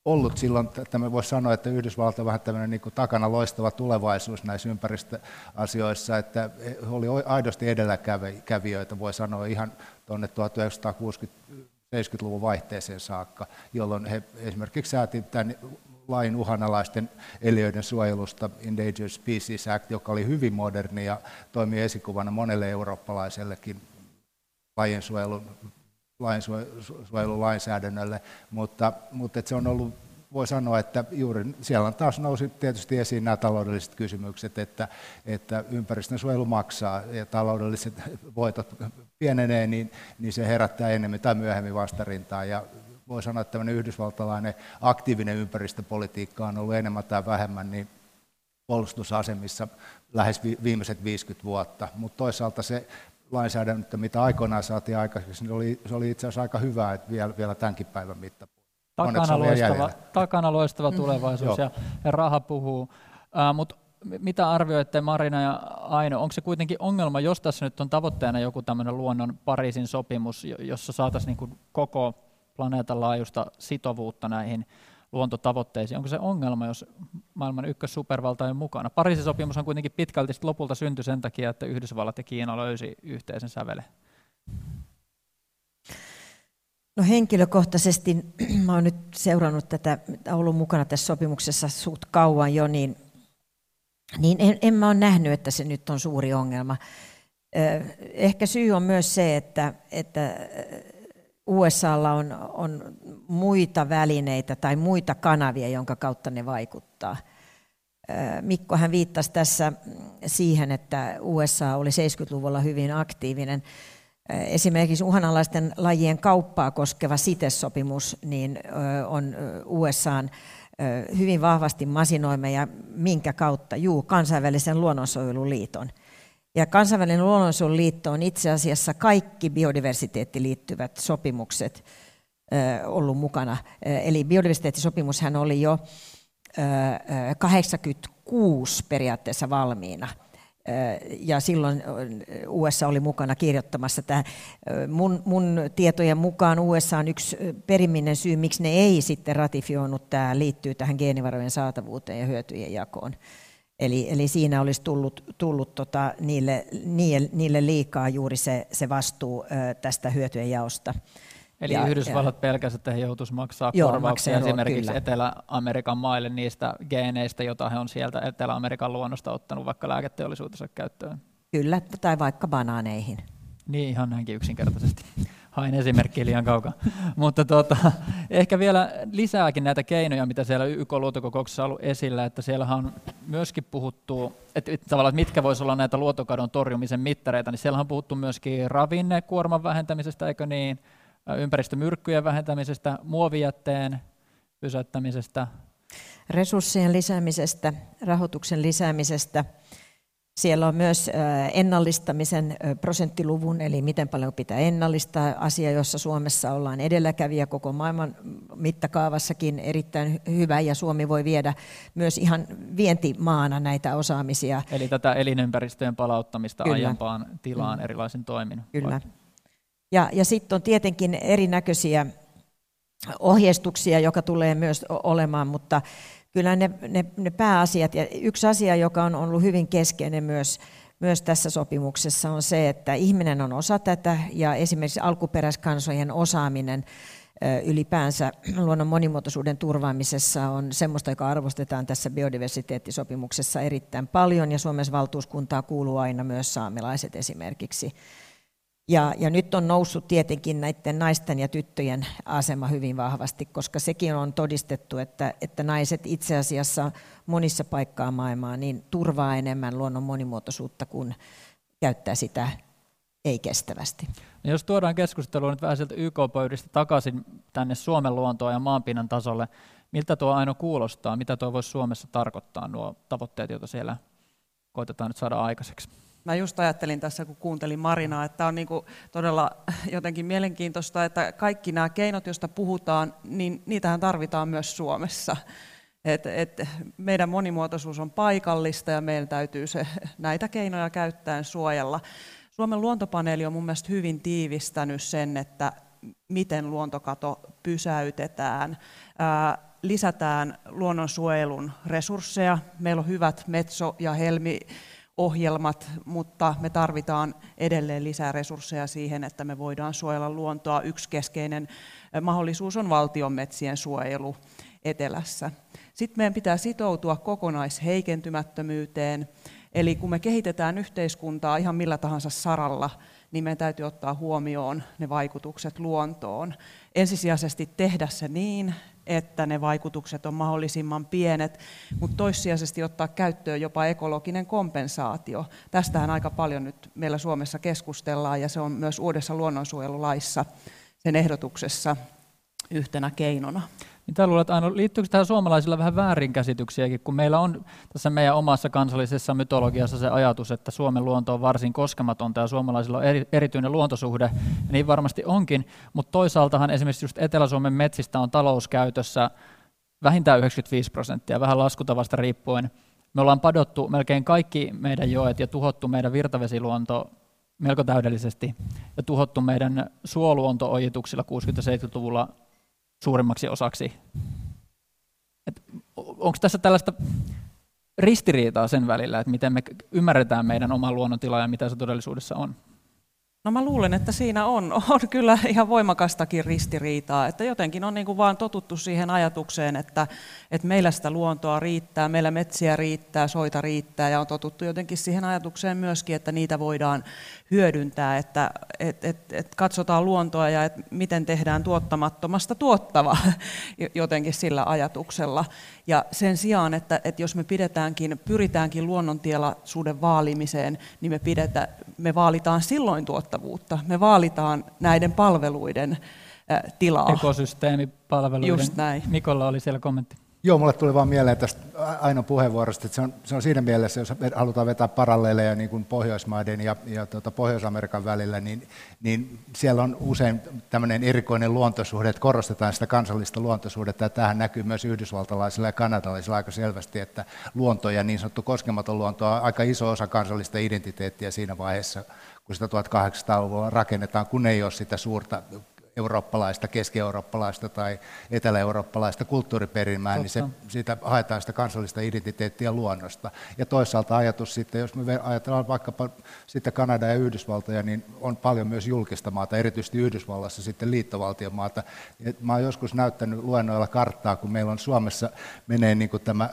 ollut silloin, että me voisi sanoa, että Yhdysvallat on vähän tämmöinen niin takana loistava tulevaisuus näissä ympäristöasioissa, että oli aidosti edelläkävijöitä, voi sanoa ihan tuonne 1960 70-luvun vaihteeseen saakka, jolloin he esimerkiksi sääti tämän lain uhanalaisten eliöiden suojelusta Endangered Species Act, joka oli hyvin moderni ja toimii esikuvana monelle eurooppalaisellekin lajinsuojelun, lainsäädännölle, mutta, mutta se on ollut voi sanoa, että juuri siellä taas nousi tietysti esiin nämä taloudelliset kysymykset, että, että ympäristönsuojelu maksaa ja taloudelliset voitot pienenee, niin, niin se herättää enemmän tai myöhemmin vastarintaa. Ja voi sanoa, että tämmöinen yhdysvaltalainen aktiivinen ympäristöpolitiikka on ollut enemmän tai vähemmän niin puolustusasemissa lähes viimeiset 50 vuotta, mutta toisaalta se lainsäädäntö, mitä aikoinaan saatiin aikaiseksi, niin oli, se oli itse asiassa aika hyvä, että vielä, vielä tämänkin päivän mitta takana loistava, takana loistava mm. tulevaisuus mm, ja, ja raha puhuu. Uh, Mutta mitä arvioitte Marina ja Aino, onko se kuitenkin ongelma, jos tässä nyt on tavoitteena joku tämmöinen luonnon Pariisin sopimus, jossa saataisiin niin koko planeetan laajuista sitovuutta näihin luontotavoitteisiin. Onko se ongelma, jos maailman ykkössupervalta on mukana? Pariisin sopimus on kuitenkin pitkälti lopulta syntyi sen takia, että Yhdysvallat ja Kiina löysi yhteisen sävelen. No henkilökohtaisesti, mä oon nyt seurannut tätä, ollut mukana tässä sopimuksessa suht kauan jo, niin, niin en, en mä ole nähnyt, että se nyt on suuri ongelma. Ehkä syy on myös se, että, että USAlla on, on muita välineitä tai muita kanavia, jonka kautta ne vaikuttaa. Mikko hän viittasi tässä siihen, että USA oli 70-luvulla hyvin aktiivinen Esimerkiksi uhanalaisten lajien kauppaa koskeva CITES-sopimus niin on USAn hyvin vahvasti masinoimme ja minkä kautta? Juu, kansainvälisen luonnonsuojeluliiton. Ja kansainvälinen luonnonsuojeluliitto on itse asiassa kaikki biodiversiteettiin liittyvät sopimukset ollut mukana. Eli biodiversiteettisopimushan oli jo 86 periaatteessa valmiina – ja silloin USA oli mukana kirjoittamassa tämä. Mun, mun tietojen mukaan USA on yksi perimmäinen syy, miksi ne ei sitten ratifioinut, tämä liittyy tähän geenivarojen saatavuuteen ja hyötyjen jakoon. Eli, eli siinä olisi tullut, tullut tota, niille, niille, niille liikaa juuri se, se vastuu tästä hyötyjen jaosta. Eli ja, Yhdysvallat ja, pelkäsi, että he joutuisivat maksaa joo, korvauksia esimerkiksi kyllä. Etelä-Amerikan maille niistä geeneistä, joita he on sieltä Etelä-Amerikan luonnosta ottanut vaikka lääketeollisuutensa käyttöön. Kyllä, tai vaikka banaaneihin. Niin, ihan näinkin yksinkertaisesti. Hain esimerkkiä liian kaukaa. Mutta tuota, ehkä vielä lisääkin näitä keinoja, mitä siellä YK-luontokokouksessa on ollut esillä, että siellä on myöskin puhuttu, että, että tavallaan, mitkä voisivat olla näitä luontokadon torjumisen mittareita, niin siellä on puhuttu myöskin ravinnekuorman vähentämisestä, eikö niin, ympäristömyrkkyjen vähentämisestä, muovijätteen pysäyttämisestä. Resurssien lisäämisestä, rahoituksen lisäämisestä. Siellä on myös ennallistamisen prosenttiluvun, eli miten paljon pitää ennallistaa. Asia, jossa Suomessa ollaan edelläkävijä koko maailman mittakaavassakin erittäin hyvä, ja Suomi voi viedä myös ihan vientimaana näitä osaamisia. Eli tätä elinympäristöjen palauttamista Kyllä. aiempaan tilaan mm. erilaisin toimin. Kyllä. Vai? Ja, ja sitten on tietenkin erinäköisiä ohjeistuksia, joka tulee myös olemaan, mutta kyllä ne, ne, ne pääasiat, ja yksi asia, joka on ollut hyvin keskeinen myös, myös tässä sopimuksessa on se, että ihminen on osa tätä ja esimerkiksi alkuperäiskansojen osaaminen ylipäänsä luonnon monimuotoisuuden turvaamisessa on semmoista, joka arvostetaan tässä biodiversiteettisopimuksessa erittäin paljon ja Suomessa valtuuskuntaa kuuluu aina myös saamelaiset esimerkiksi. Ja, ja nyt on noussut tietenkin näiden naisten ja tyttöjen asema hyvin vahvasti, koska sekin on todistettu, että, että naiset itse asiassa monissa paikkaa maailmaa niin turvaa enemmän luonnon monimuotoisuutta kuin käyttää sitä ei-kestävästi. No jos tuodaan keskustelua nyt vähän sieltä YK-pöydistä takaisin tänne Suomen luontoon ja maanpinnan tasolle, miltä tuo aino kuulostaa, mitä tuo voisi Suomessa tarkoittaa, nuo tavoitteet, joita siellä koitetaan nyt saada aikaiseksi? Mä just ajattelin tässä, kun kuuntelin Marinaa, että on niin todella jotenkin mielenkiintoista, että kaikki nämä keinot, joista puhutaan, niin niitähän tarvitaan myös Suomessa. Et, et meidän monimuotoisuus on paikallista ja meidän täytyy se, näitä keinoja käyttäen suojella. Suomen luontopaneeli on mun mielestä hyvin tiivistänyt sen, että miten luontokato pysäytetään. Ää, lisätään luonnonsuojelun resursseja. Meillä on hyvät Metso- ja Helmi ohjelmat, mutta me tarvitaan edelleen lisää resursseja siihen, että me voidaan suojella luontoa. Yksi keskeinen mahdollisuus on valtion metsien suojelu etelässä. Sitten meidän pitää sitoutua kokonaisheikentymättömyyteen, eli kun me kehitetään yhteiskuntaa ihan millä tahansa saralla, niin meidän täytyy ottaa huomioon ne vaikutukset luontoon. Ensisijaisesti tehdä se niin, että ne vaikutukset on mahdollisimman pienet, mutta toissijaisesti ottaa käyttöön jopa ekologinen kompensaatio. Tästähän aika paljon nyt meillä Suomessa keskustellaan ja se on myös uudessa luonnonsuojelulaissa sen ehdotuksessa yhtenä keinona. Mitä luulet, Aino, liittyykö tähän suomalaisilla vähän väärinkäsityksiäkin, kun meillä on tässä meidän omassa kansallisessa mytologiassa se ajatus, että Suomen luonto on varsin koskematonta ja suomalaisilla on eri, erityinen luontosuhde, ja niin varmasti onkin, mutta toisaaltahan esimerkiksi just Etelä-Suomen metsistä on talouskäytössä vähintään 95 prosenttia, vähän laskutavasta riippuen. Me ollaan padottu melkein kaikki meidän joet ja tuhottu meidän virtavesiluonto melko täydellisesti ja tuhottu meidän suoluonto-ojituksilla 60-70-luvulla suurimmaksi osaksi. onko tässä tällaista ristiriitaa sen välillä, että miten me ymmärretään meidän oman luonnontila ja mitä se todellisuudessa on? No mä luulen, että siinä on, on kyllä ihan voimakastakin ristiriitaa, että jotenkin on niin kuin vaan totuttu siihen ajatukseen, että, että meillä sitä luontoa riittää, meillä metsiä riittää, soita riittää ja on totuttu jotenkin siihen ajatukseen myöskin, että niitä voidaan hyödyntää, että et, et, et katsotaan luontoa ja et miten tehdään tuottamattomasta tuottava jotenkin sillä ajatuksella. Ja sen sijaan, että, että jos me pidetäänkin, pyritäänkin luonnontielaisuuden vaalimiseen, niin me, pidetä, me vaalitaan silloin tuottavuutta. Me vaalitaan näiden palveluiden tilaa. Ekosysteemipalveluiden. Just näin. Mikolla oli siellä kommentti. Joo, mulle tuli vaan mieleen tästä aina puheenvuorosta, että se on, se on siinä mielessä, jos halutaan vetää paralleeleja niin kuin Pohjoismaiden ja, ja tuota Pohjois-Amerikan välillä, niin, niin siellä on usein tämmöinen erikoinen luontosuhde, että korostetaan sitä kansallista luontosuhdetta, ja tähän näkyy myös yhdysvaltalaisilla ja kanadalaisilla aika selvästi, että luonto ja niin sanottu koskematon luonto on aika iso osa kansallista identiteettiä siinä vaiheessa, kun sitä 1800-luvulla rakennetaan, kun ei ole sitä suurta eurooppalaista, keski-eurooppalaista tai etelä-eurooppalaista kulttuuriperimää, niin se, siitä haetaan sitä kansallista identiteettiä luonnosta. Ja toisaalta ajatus sitten, jos me ajatellaan vaikkapa sitten Kanada ja Yhdysvaltoja, niin on paljon myös julkista maata, erityisesti Yhdysvallassa sitten liittovaltiomaata. Mä oon joskus näyttänyt luennoilla karttaa, kun meillä on Suomessa menee niin kuin tämä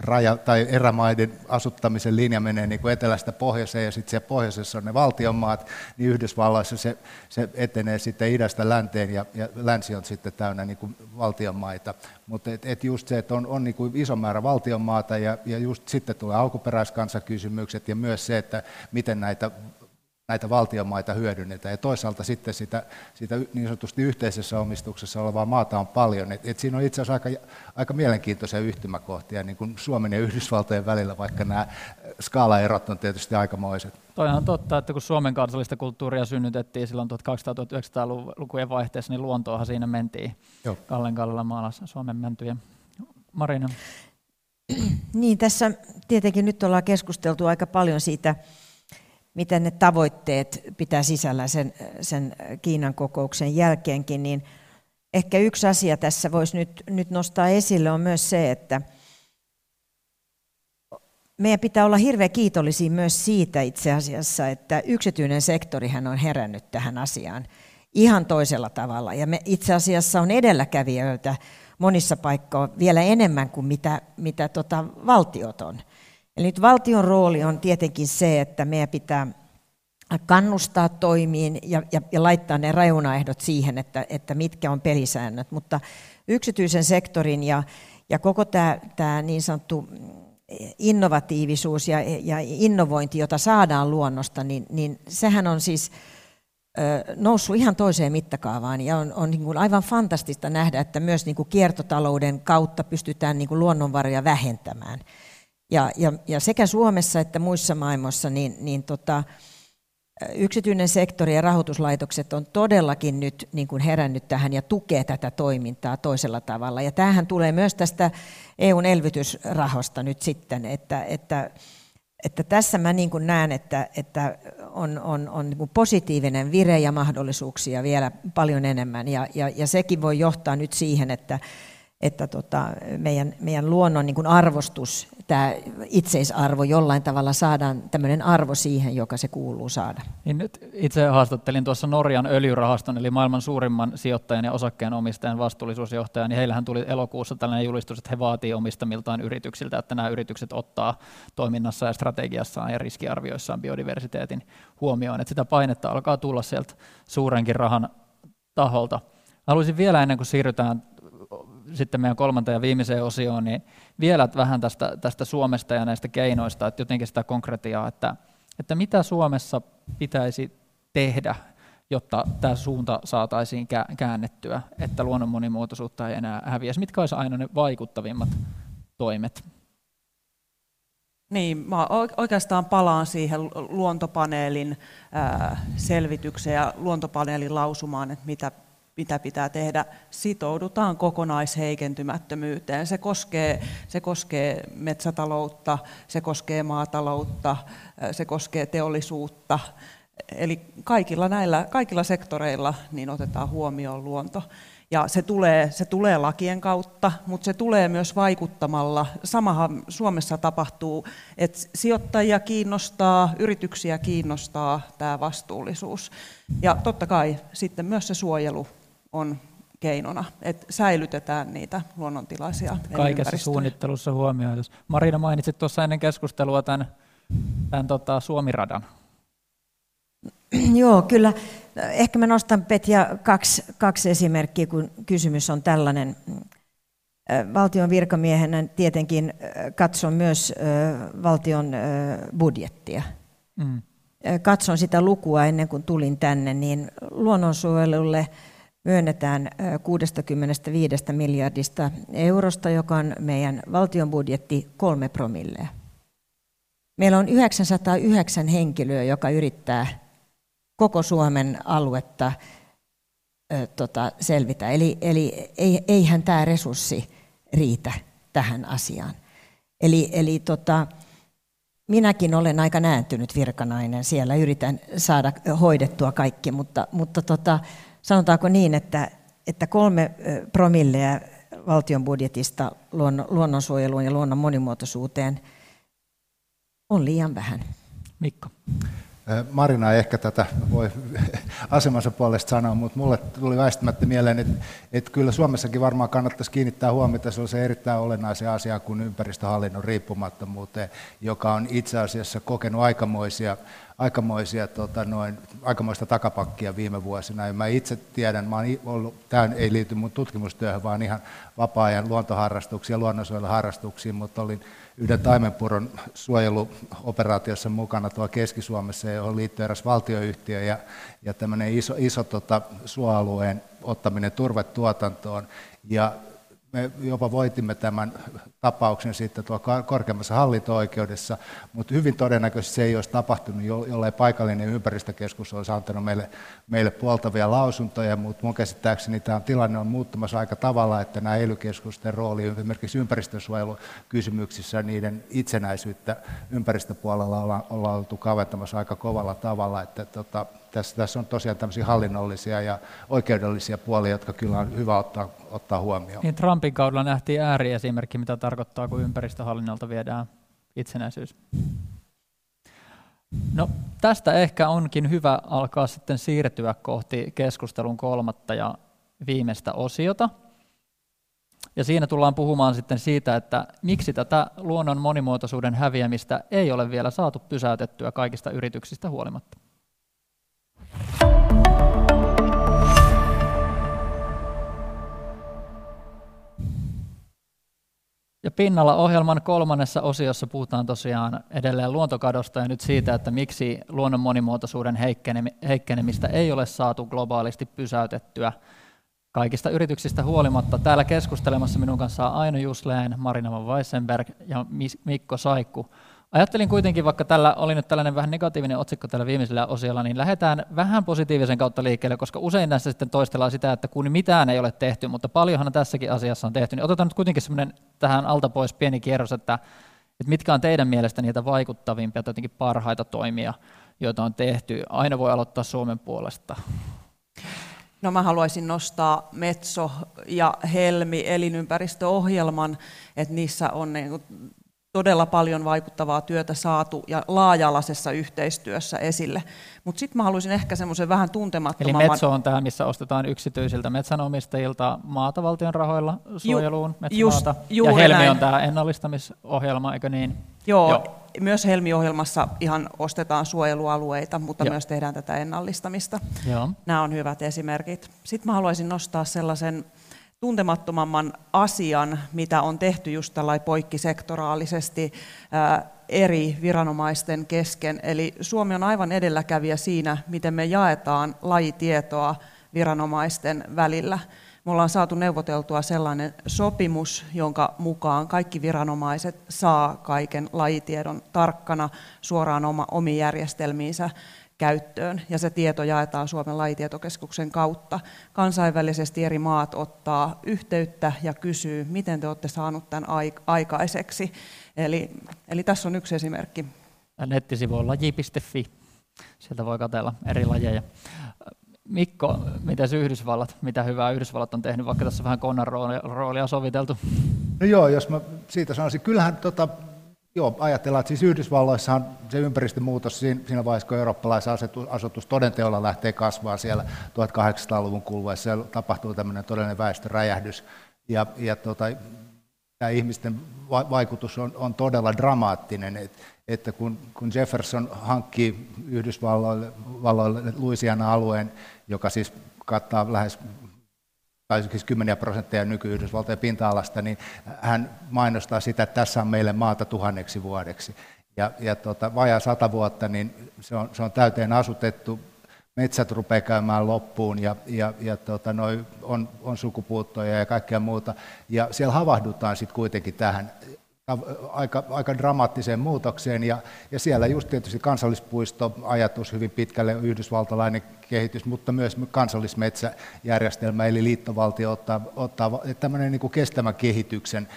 raja, tai erämaiden asuttamisen linja menee niin kuin etelästä pohjoiseen ja sitten siellä pohjoisessa on ne valtionmaat, niin Yhdysvalloissa se, se etenee sitten idästä länteen ja, ja länsi on sitten täynnä niin kuin valtionmaita. Mutta et, et just se, että on, on niin kuin iso määrä valtionmaata ja, ja just sitten tulee alkuperäiskansakysymykset ja myös se, että miten näitä näitä valtionmaita hyödynnetään. Ja toisaalta sitten sitä, sitä niin sanotusti yhteisessä omistuksessa olevaa maata on paljon. Et, et siinä on itse asiassa aika, aika mielenkiintoisia yhtymäkohtia niin kuin Suomen ja Yhdysvaltojen välillä, vaikka nämä skaalaerot on tietysti aikamoiset. Toi on totta, että kun Suomen kansallista kulttuuria synnytettiin silloin 1200-1900-lukujen vaihteessa, niin luontoahan siinä mentiin Joo. Kallen Kallella maalassa Suomen mentyjä. Marina. Niin, tässä tietenkin nyt ollaan keskusteltu aika paljon siitä, miten ne tavoitteet pitää sisällä sen, sen Kiinan kokouksen jälkeenkin, niin ehkä yksi asia tässä voisi nyt, nyt nostaa esille on myös se, että meidän pitää olla hirveän kiitollisia myös siitä itse asiassa, että yksityinen sektorihan on herännyt tähän asiaan ihan toisella tavalla. Ja me itse asiassa on edelläkävijöitä monissa paikoissa vielä enemmän kuin mitä, mitä tota valtiot on. Eli nyt valtion rooli on tietenkin se, että meidän pitää kannustaa toimiin ja, ja, ja laittaa ne reunaehdot siihen, että, että mitkä on pelisäännöt. Mutta yksityisen sektorin ja, ja koko tämä, tämä niin sanottu innovatiivisuus ja, ja innovointi, jota saadaan luonnosta, niin, niin sehän on siis noussut ihan toiseen mittakaavaan ja on, on niin kuin aivan fantastista nähdä, että myös niin kuin kiertotalouden kautta pystytään niin kuin luonnonvaroja vähentämään. Ja, ja, ja sekä Suomessa että muissa maailmassa niin, niin tota, yksityinen sektori ja rahoituslaitokset on todellakin nyt niin kuin herännyt tähän ja tukee tätä toimintaa toisella tavalla. Ja tämähän tulee myös tästä EUn elvytysrahosta nyt sitten, että, että, että tässä mä niin kuin näen, että, että on, on, on niin kuin positiivinen vire ja mahdollisuuksia vielä paljon enemmän. Ja, ja, ja sekin voi johtaa nyt siihen, että, että tota, meidän, meidän luonnon niin arvostus, tämä itseisarvo jollain tavalla saadaan tämmöinen arvo siihen, joka se kuuluu saada. Niin nyt itse haastattelin tuossa Norjan öljyrahaston, eli maailman suurimman sijoittajan ja osakkeenomistajan vastuullisuusjohtajan, niin heillähän tuli elokuussa tällainen julistus, että he vaatii omistamiltaan yrityksiltä, että nämä yritykset ottaa toiminnassa ja strategiassaan ja riskiarvioissaan biodiversiteetin huomioon, että sitä painetta alkaa tulla sieltä suurenkin rahan taholta. Haluaisin vielä ennen kuin siirrytään sitten meidän kolmanteen ja viimeiseen osioon, niin vielä vähän tästä, tästä Suomesta ja näistä keinoista, että jotenkin sitä konkretiaa, että, että mitä Suomessa pitäisi tehdä, jotta tämä suunta saataisiin käännettyä, että luonnon monimuotoisuutta ei enää häviäisi. Mitkä olisivat aina ne vaikuttavimmat toimet? Niin, mä oikeastaan palaan siihen luontopaneelin selvitykseen ja luontopaneelin lausumaan, että mitä mitä pitää tehdä, sitoudutaan kokonaisheikentymättömyyteen. Se koskee, se koskee metsätaloutta, se koskee maataloutta, se koskee teollisuutta. Eli kaikilla näillä, kaikilla sektoreilla niin otetaan huomioon luonto. Ja se tulee, se tulee lakien kautta, mutta se tulee myös vaikuttamalla. Samahan Suomessa tapahtuu, että sijoittajia kiinnostaa, yrityksiä kiinnostaa tämä vastuullisuus. Ja totta kai sitten myös se suojelu on keinona, että säilytetään niitä luonnontilaisia Kaikessa suunnittelussa huomioitu. Marina mainitsit tuossa ennen keskustelua tämän, tämän tota, Suomiradan. Joo, kyllä. Ehkä mä nostan Petja kaksi, kaksi esimerkkiä, kun kysymys on tällainen. Valtion virkamiehenä tietenkin katson myös valtion budjettia. Mm. Katson sitä lukua ennen kuin tulin tänne, niin luonnonsuojelulle – myönnetään 65 miljardista eurosta, joka on meidän valtion budjetti kolme promilleä. Meillä on 909 henkilöä, joka yrittää koko Suomen aluetta ö, tota, selvitä. Eli, eli ei, eihän tämä resurssi riitä tähän asiaan. Eli, eli tota, minäkin olen aika nääntynyt virkanainen siellä, yritän saada hoidettua kaikki, mutta, mutta tota, sanotaanko niin, että, että kolme promilleä valtion budjetista luonnon, luonnonsuojeluun ja luonnon monimuotoisuuteen on liian vähän. Mikko. Marina ei ehkä tätä voi asemansa puolesta sanoa, mutta mulle tuli väistämättä mieleen, että, että kyllä Suomessakin varmaan kannattaisi kiinnittää huomiota se erittäin olennaisen asiaan kuin ympäristöhallinnon riippumattomuuteen, joka on itse asiassa kokenut aikamoisia aikamoisia, tota, noin, aikamoista takapakkia viime vuosina. Ja mä itse tiedän, mä ollut, tämä ei liity mun tutkimustyöhön, vaan ihan vapaa-ajan luontoharrastuksiin ja luonnonsuojeluharrastuksiin, mutta olin yhden taimenpuron suojeluoperaatiossa mukana tuolla Keski-Suomessa, johon liittyy eräs valtioyhtiö ja, ja tämmöinen iso, iso tota, suoalueen ottaminen turvetuotantoon. Ja me jopa voitimme tämän tapauksen sitten tuolla korkeammassa hallinto-oikeudessa, mutta hyvin todennäköisesti se ei olisi tapahtunut, jollei paikallinen ympäristökeskus olisi antanut meille, meille puoltavia lausuntoja, mutta mun käsittääkseni tämä tilanne on muuttumassa aika tavalla, että nämä ely rooli esimerkiksi ympäristönsuojelukysymyksissä, niiden itsenäisyyttä ympäristöpuolella ollaan, ollaan oltu kaventamassa aika kovalla tavalla, että tota, tässä, tässä on tosiaan tämmöisiä hallinnollisia ja oikeudellisia puolia, jotka kyllä on hyvä ottaa, ottaa huomioon. Niin Trumpin kaudella nähtiin ääriesimerkki, mitä tarkoittaa, kun ympäristöhallinnolta viedään itsenäisyys. No, tästä ehkä onkin hyvä alkaa sitten siirtyä kohti keskustelun kolmatta ja viimeistä osiota. Ja siinä tullaan puhumaan sitten siitä, että miksi tätä luonnon monimuotoisuuden häviämistä ei ole vielä saatu pysäytettyä kaikista yrityksistä huolimatta. Ja pinnalla ohjelman kolmannessa osiossa puhutaan tosiaan edelleen luontokadosta ja nyt siitä, että miksi luonnon monimuotoisuuden heikkenemistä ei ole saatu globaalisti pysäytettyä kaikista yrityksistä huolimatta. Täällä keskustelemassa minun kanssa Aino Jusleen, Marina Weissenberg ja Mikko Saikku. Ajattelin kuitenkin, vaikka tällä oli nyt tällainen vähän negatiivinen otsikko tällä viimeisellä osiolla, niin lähdetään vähän positiivisen kautta liikkeelle, koska usein näissä sitten toistellaan sitä, että kun mitään ei ole tehty, mutta paljonhan tässäkin asiassa on tehty, niin otetaan nyt kuitenkin semmoinen tähän alta pois pieni kierros, että, että mitkä on teidän mielestä niitä vaikuttavimpia tai jotenkin parhaita toimia, joita on tehty. Aina voi aloittaa Suomen puolesta. No mä haluaisin nostaa Metso ja Helmi elinympäristöohjelman, että niissä on niin todella paljon vaikuttavaa työtä saatu ja laaja-alaisessa yhteistyössä esille. Mutta sitten mä haluaisin ehkä semmoisen vähän tuntemattomamman... Eli Metso on tämä, missä ostetaan yksityisiltä metsänomistajilta maata valtion rahoilla suojeluun, Ju, metsämaata. Just, ja Helmi näin. on tämä ennallistamisohjelma, eikö niin? Joo, Joo. myös Helmi-ohjelmassa ihan ostetaan suojelualueita, mutta Joo. myös tehdään tätä ennallistamista. Joo. Nämä on hyvät esimerkit. Sitten mä haluaisin nostaa sellaisen tuntemattomamman asian, mitä on tehty just tällainen poikkisektoraalisesti eri viranomaisten kesken. Eli Suomi on aivan edelläkävijä siinä, miten me jaetaan lajitietoa viranomaisten välillä. Me ollaan saatu neuvoteltua sellainen sopimus, jonka mukaan kaikki viranomaiset saa kaiken lajitiedon tarkkana suoraan oma, omiin järjestelmiinsä käyttöön ja se tieto jaetaan Suomen lajitietokeskuksen kautta. Kansainvälisesti eri maat ottaa yhteyttä ja kysyy, miten te olette saanut tämän aikaiseksi. Eli, eli tässä on yksi esimerkki. Nettisivu on laji.fi. Sieltä voi katella eri lajeja. Mikko, miten Yhdysvallat, mitä hyvää Yhdysvallat on tehnyt, vaikka tässä vähän konnan roolia soviteltu? No joo, jos mä siitä sanoisin, kyllähän tota, Joo, ajatellaan, että siis Yhdysvalloissahan se ympäristömuutos siinä vaiheessa, kun eurooppalaisen asutus todenteolla lähtee kasvaa siellä 1800-luvun kuluessa, siellä tapahtuu tämmöinen todellinen väestöräjähdys, ja, ja tota, tämä ihmisten vaikutus on, on todella dramaattinen, että, että kun, kun Jefferson hankkii Yhdysvalloille Louisiana-alueen, joka siis kattaa lähes tai siis kymmeniä prosentteja nyky-Yhdysvaltojen pinta-alasta, niin hän mainostaa sitä, että tässä on meille maata tuhanneksi vuodeksi. Ja, ja tota, vajaa sata vuotta, niin se on, se on täyteen asutettu, metsät rupeaa käymään loppuun ja, ja, ja tota, noi on, on sukupuuttoja ja kaikkea muuta. Ja siellä havahdutaan sitten kuitenkin tähän aika, aika dramaattiseen muutokseen, ja, ja siellä just tietysti kansallispuisto-ajatus hyvin pitkälle yhdysvaltalainen kehitys, mutta myös kansallismetsäjärjestelmä, eli liittovaltio ottaa, ottaa tämmöinen niin kuin kestävän kehityksen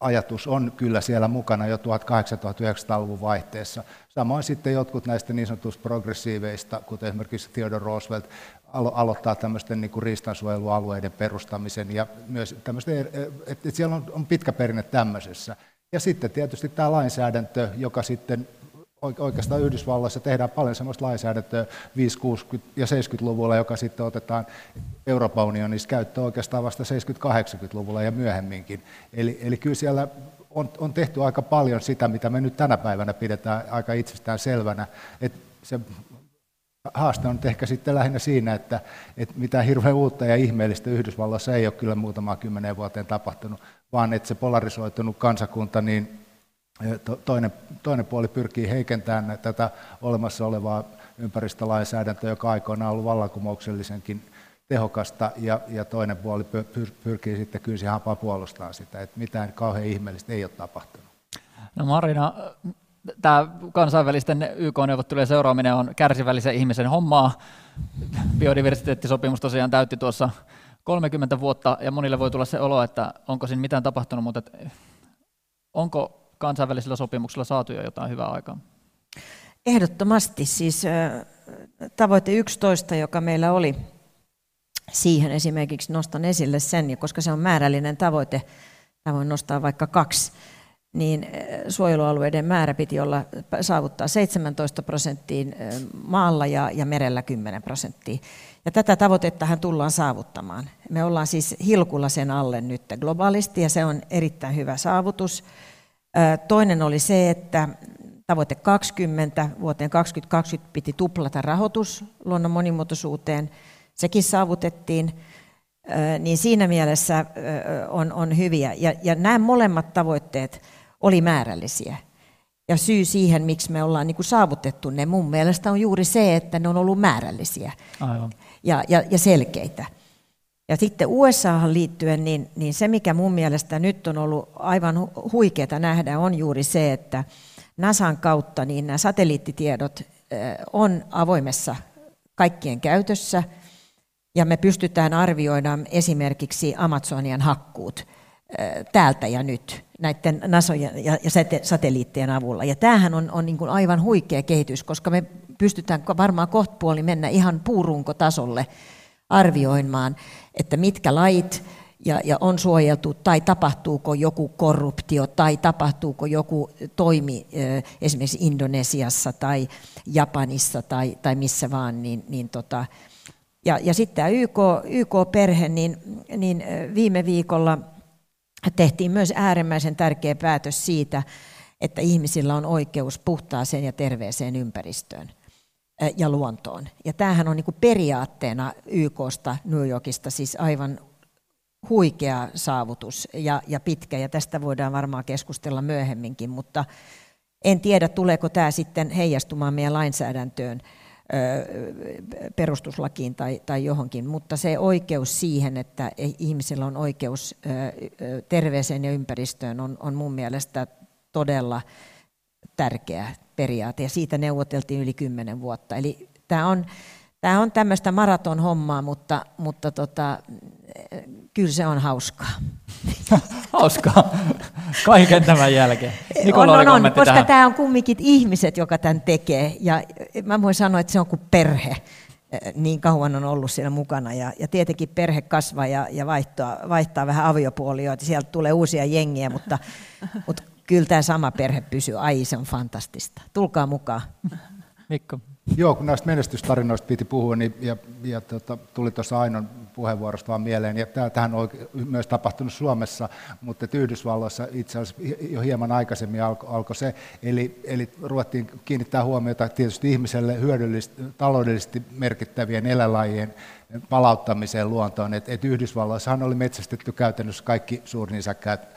ajatus on kyllä siellä mukana jo 1800-1900-luvun vaihteessa. Samoin sitten jotkut näistä niin sanotuista progressiiveista, kuten esimerkiksi Theodore Roosevelt, alo- aloittaa tämmöisten niin kuin riistansuojelualueiden perustamisen ja myös tämmöisten, että siellä on pitkä perinne tämmöisessä. Ja sitten tietysti tämä lainsäädäntö, joka sitten oikeastaan Yhdysvalloissa tehdään paljon sellaista lainsäädäntöä 5, 60 ja 70-luvulla, joka sitten otetaan Euroopan unionissa käyttöön oikeastaan vasta 70-80-luvulla ja myöhemminkin. Eli, eli kyllä siellä on, on tehty aika paljon sitä, mitä me nyt tänä päivänä pidetään aika itsestään selvänä. Että se haaste on ehkä sitten lähinnä siinä, että, että mitään hirveän uutta ja ihmeellistä Yhdysvalloissa ei ole kyllä muutamaa kymmenen vuoteen tapahtunut, vaan että se polarisoitunut kansakunta, niin toinen, toinen puoli pyrkii heikentämään tätä olemassa olevaa ympäristölainsäädäntöä, joka aikoinaan on ollut vallankumouksellisenkin tehokasta, ja, ja toinen puoli pyrkii sitten kyysi hapaa puolustamaan sitä, että mitään kauhean ihmeellistä ei ole tapahtunut. No Marina, tämä kansainvälisten YK-neuvottelujen seuraaminen on kärsivällisen ihmisen hommaa. Biodiversiteettisopimus tosiaan täytti tuossa 30 vuotta, ja monille voi tulla se olo, että onko siinä mitään tapahtunut, mutta onko kansainvälisillä sopimuksilla saatu jo jotain hyvää aikaa? Ehdottomasti. Siis tavoite 11, joka meillä oli, siihen esimerkiksi nostan esille sen, koska se on määrällinen tavoite, mä voin nostaa vaikka kaksi, niin suojelualueiden määrä piti olla saavuttaa 17 prosenttiin maalla ja, ja merellä 10 prosenttia. Ja tätä tavoitettahan tullaan saavuttamaan. Me ollaan siis hilkulla sen alle nyt globaalisti ja se on erittäin hyvä saavutus. Toinen oli se, että tavoite 20 vuoteen 2020 piti tuplata rahoitus luonnon monimuotoisuuteen. Sekin saavutettiin. niin siinä mielessä on, on hyviä. Ja, ja nämä molemmat tavoitteet oli määrällisiä. Ja syy siihen, miksi me ollaan niin kuin saavutettu ne, mun mielestä on juuri se, että ne on ollut määrällisiä Aivan. Ja, ja, ja selkeitä. Ja sitten USAhan liittyen, niin, niin se mikä mun mielestä nyt on ollut aivan huikeaa nähdä, on juuri se, että NASAn kautta niin nämä satelliittitiedot on avoimessa kaikkien käytössä, ja me pystytään arvioimaan esimerkiksi Amazonian hakkuut täältä ja nyt näiden nasojen ja, ja satelliittien avulla. Ja tämähän on, on niin kuin aivan huikea kehitys, koska me pystytään varmaan kohtapuoli mennä ihan puurunkotasolle arvioimaan, että mitkä lait ja, ja on suojeltu, tai tapahtuuko joku korruptio, tai tapahtuuko joku toimi esimerkiksi Indonesiassa tai Japanissa tai, tai missä vaan, niin, niin tota, ja, ja sitten tämä YK, YK-perhe, niin, niin viime viikolla tehtiin myös äärimmäisen tärkeä päätös siitä, että ihmisillä on oikeus puhtaaseen ja terveeseen ympäristöön ja luontoon. Ja tämähän on niin kuin periaatteena YKsta New Yorkista siis aivan huikea saavutus ja, ja pitkä, ja tästä voidaan varmaan keskustella myöhemminkin, mutta en tiedä, tuleeko tämä sitten heijastumaan meidän lainsäädäntöön perustuslakiin tai, tai johonkin, mutta se oikeus siihen, että ihmisillä on oikeus terveeseen ja ympäristöön, on, on mun mielestä todella tärkeä periaate, ja siitä neuvoteltiin yli kymmenen vuotta. Eli tämä on, tämä on tämmöistä maratonhommaa, mutta, mutta tota, kyllä se on hauskaa. hauskaa. Kaiken tämän jälkeen. Nikola on, on, on koska tähän. tämä on kumminkin ihmiset, joka tämän tekee. Ja mä voin sanoa, että se on kuin perhe. Niin kauan on ollut siellä mukana. Ja, ja tietenkin perhe kasvaa ja, ja vaihtaa, vaihtaa vähän aviopuolioita. Että sieltä tulee uusia jengiä, mutta, mutta kyllä tämä sama perhe pysyy. Ai, se on fantastista. Tulkaa mukaan. Mikko. Joo, kun näistä menestystarinoista piti puhua, niin, ja, ja tota, tuli tuossa Ainon puheenvuorosta vaan mieleen, ja tähän on myös tapahtunut Suomessa, mutta Yhdysvalloissa itse asiassa jo hieman aikaisemmin alkoi alko se, eli, eli ruvettiin kiinnittää huomiota tietysti ihmiselle hyödyllisesti, taloudellisesti merkittävien eläinlajien palauttamiseen luontoon, että et Yhdysvalloissahan oli metsästetty käytännössä kaikki suurnisäkkäät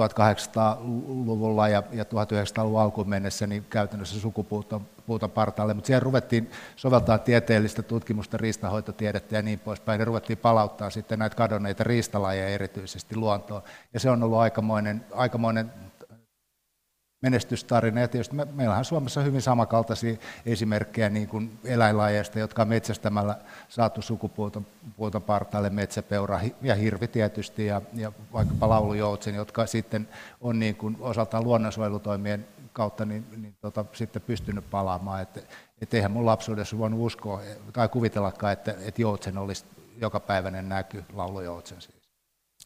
1800-luvulla ja, ja 1900-luvun alkuun mennessä niin käytännössä sukupuuton puuton partaalle, mutta siellä ruvettiin soveltaa tieteellistä tutkimusta, riistahoitotiedettä ja niin poispäin, ja ruvettiin palauttaa sitten näitä kadonneita riistalajeja erityisesti luontoon, ja se on ollut aikamoinen, aikamoinen menestystarina. Ja tietysti me, meillähän Suomessa hyvin samankaltaisia esimerkkejä niin kuin eläinlajeista, jotka on metsästämällä saatu sukupuuton puuton partaalle, metsäpeura ja hirvi tietysti ja, ja vaikkapa laulujoutsen, jotka sitten on niin kuin osaltaan luonnonsuojelutoimien kautta niin, niin tota, sitten pystynyt palaamaan. Että et eihän mun lapsuudessa voinut uskoa tai kuvitellakaan, että, että joutsen olisi jokapäiväinen näky, laulujoutsen siis.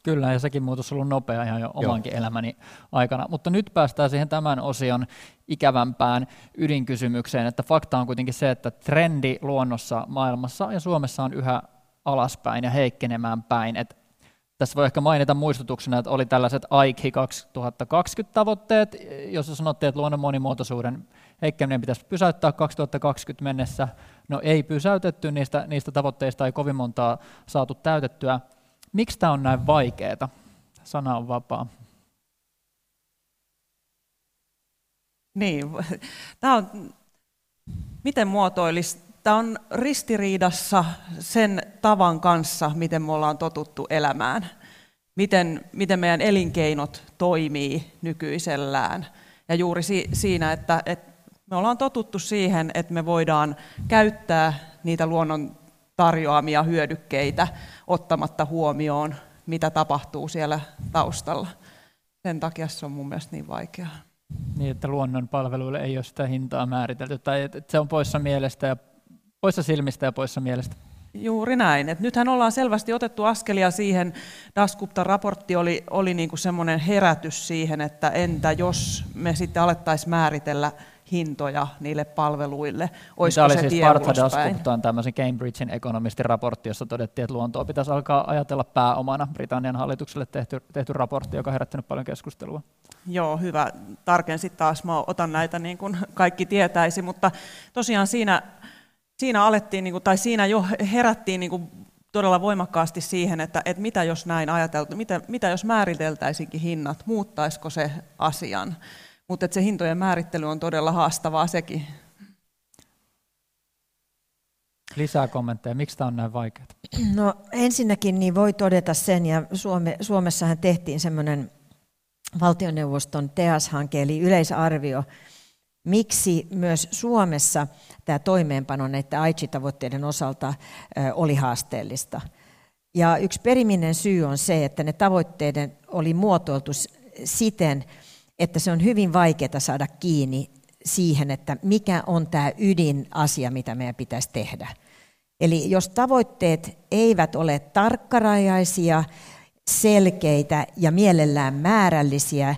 Kyllä, ja sekin muutos on ollut nopea ihan jo omankin Joo. elämäni aikana. Mutta nyt päästään siihen tämän osion ikävämpään ydinkysymykseen, että fakta on kuitenkin se, että trendi luonnossa, maailmassa ja Suomessa on yhä alaspäin ja heikkenemään päin. Et tässä voi ehkä mainita muistutuksena, että oli tällaiset AIKI 2020 tavoitteet, jossa sanottiin, että luonnon monimuotoisuuden heikkeneminen pitäisi pysäyttää 2020 mennessä. No ei pysäytetty, niistä, niistä tavoitteista ei kovin montaa saatu täytettyä. Miksi tämä on näin vaikeaa? Sana on vapaa. Niin, tämä on, miten muotoilisi, tämä on ristiriidassa sen tavan kanssa, miten me ollaan totuttu elämään. Miten, miten meidän elinkeinot toimii nykyisellään. Ja juuri si, siinä, että, että me ollaan totuttu siihen, että me voidaan käyttää niitä luonnon tarjoamia hyödykkeitä ottamatta huomioon, mitä tapahtuu siellä taustalla. Sen takia se on mun mielestä niin vaikeaa. Niin, että luonnon palveluille ei ole sitä hintaa määritelty, tai että se on poissa mielestä ja poissa silmistä ja poissa mielestä. Juuri näin. Et nythän ollaan selvästi otettu askelia siihen, Dasguptan raportti oli, oli niinku semmoinen herätys siihen, että entä jos me sitten alettaisiin määritellä hintoja niille palveluille. Olisiko Tämä oli se siis Partha Dasguptan tämmöisen Cambridgein ekonomistin raportti, jossa todettiin, että luontoa pitäisi alkaa ajatella pääomana. Britannian hallitukselle tehty, tehty raportti, joka on herättänyt paljon keskustelua. Joo, hyvä. Tarkensit taas. Mä otan näitä niin kuin kaikki tietäisi, mutta tosiaan siinä, siinä alettiin, niin kuin, tai siinä jo herättiin niin kuin todella voimakkaasti siihen, että, että mitä jos näin ajateltu, mitä, mitä jos määriteltäisinkin hinnat, muuttaisiko se asian. Mutta se hintojen määrittely on todella haastavaa sekin. Lisää kommentteja. Miksi tämä on näin vaikeaa? No ensinnäkin niin voi todeta sen, ja Suome, Suomessahan tehtiin semmoinen valtioneuvoston TEAS-hanke, eli yleisarvio, miksi myös Suomessa tämä toimeenpano näiden AICHI-tavoitteiden osalta oli haasteellista. Ja yksi periminen syy on se, että ne tavoitteiden oli muotoiltu siten, että se on hyvin vaikeaa saada kiinni siihen, että mikä on tämä ydinasia, mitä meidän pitäisi tehdä. Eli jos tavoitteet eivät ole tarkkarajaisia, selkeitä ja mielellään määrällisiä,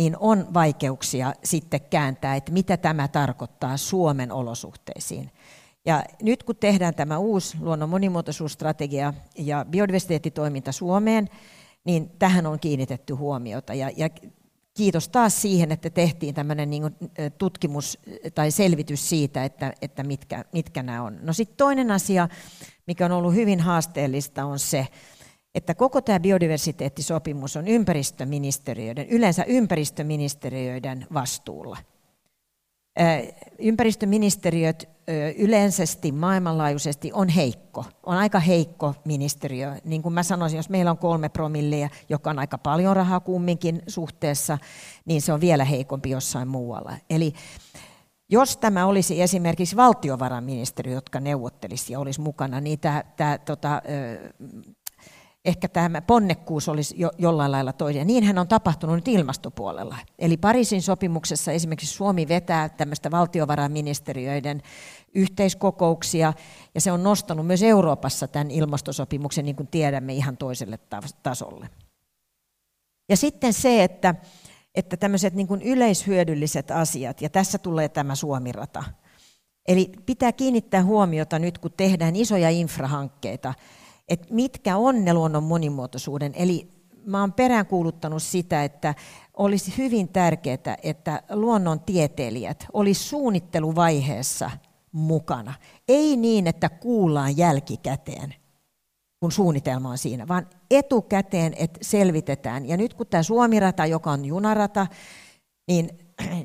niin on vaikeuksia sitten kääntää, että mitä tämä tarkoittaa Suomen olosuhteisiin. Ja nyt kun tehdään tämä uusi luonnon monimuotoisuusstrategia ja biodiversiteettitoiminta Suomeen, niin tähän on kiinnitetty huomiota. Ja, ja kiitos taas siihen, että tehtiin tämmöinen niin tutkimus tai selvitys siitä, että, että mitkä, mitkä nämä on. No sitten toinen asia, mikä on ollut hyvin haasteellista, on se, että koko tämä biodiversiteettisopimus on ympäristöministeriöiden, yleensä ympäristöministeriöiden vastuulla. Ympäristöministeriöt yleisesti maailmanlaajuisesti on heikko, on aika heikko ministeriö. Niin kuin mä sanoisin, jos meillä on kolme promillia, joka on aika paljon rahaa kumminkin suhteessa, niin se on vielä heikompi jossain muualla. Eli jos tämä olisi esimerkiksi valtiovarainministeriö, jotka neuvottelisi ja olisi mukana, niin tämä, tämä tota, ehkä tämä ponnekkuus olisi jo, jollain lailla toinen. Niinhän on tapahtunut nyt ilmastopuolella. Eli Pariisin sopimuksessa esimerkiksi Suomi vetää tämmöistä valtiovarainministeriöiden yhteiskokouksia, ja se on nostanut myös Euroopassa tämän ilmastosopimuksen, niin kuin tiedämme, ihan toiselle tasolle. Ja sitten se, että, että tämmöiset niin kuin yleishyödylliset asiat, ja tässä tulee tämä Suomirata. Eli pitää kiinnittää huomiota nyt, kun tehdään isoja infrahankkeita, että mitkä on ne luonnon monimuotoisuuden. Eli mä oon peräänkuuluttanut sitä, että olisi hyvin tärkeää, että luonnon tieteilijät olisi suunnitteluvaiheessa mukana. Ei niin, että kuullaan jälkikäteen, kun suunnitelma on siinä, vaan etukäteen, että selvitetään. Ja nyt kun tämä Suomirata, joka on junarata, niin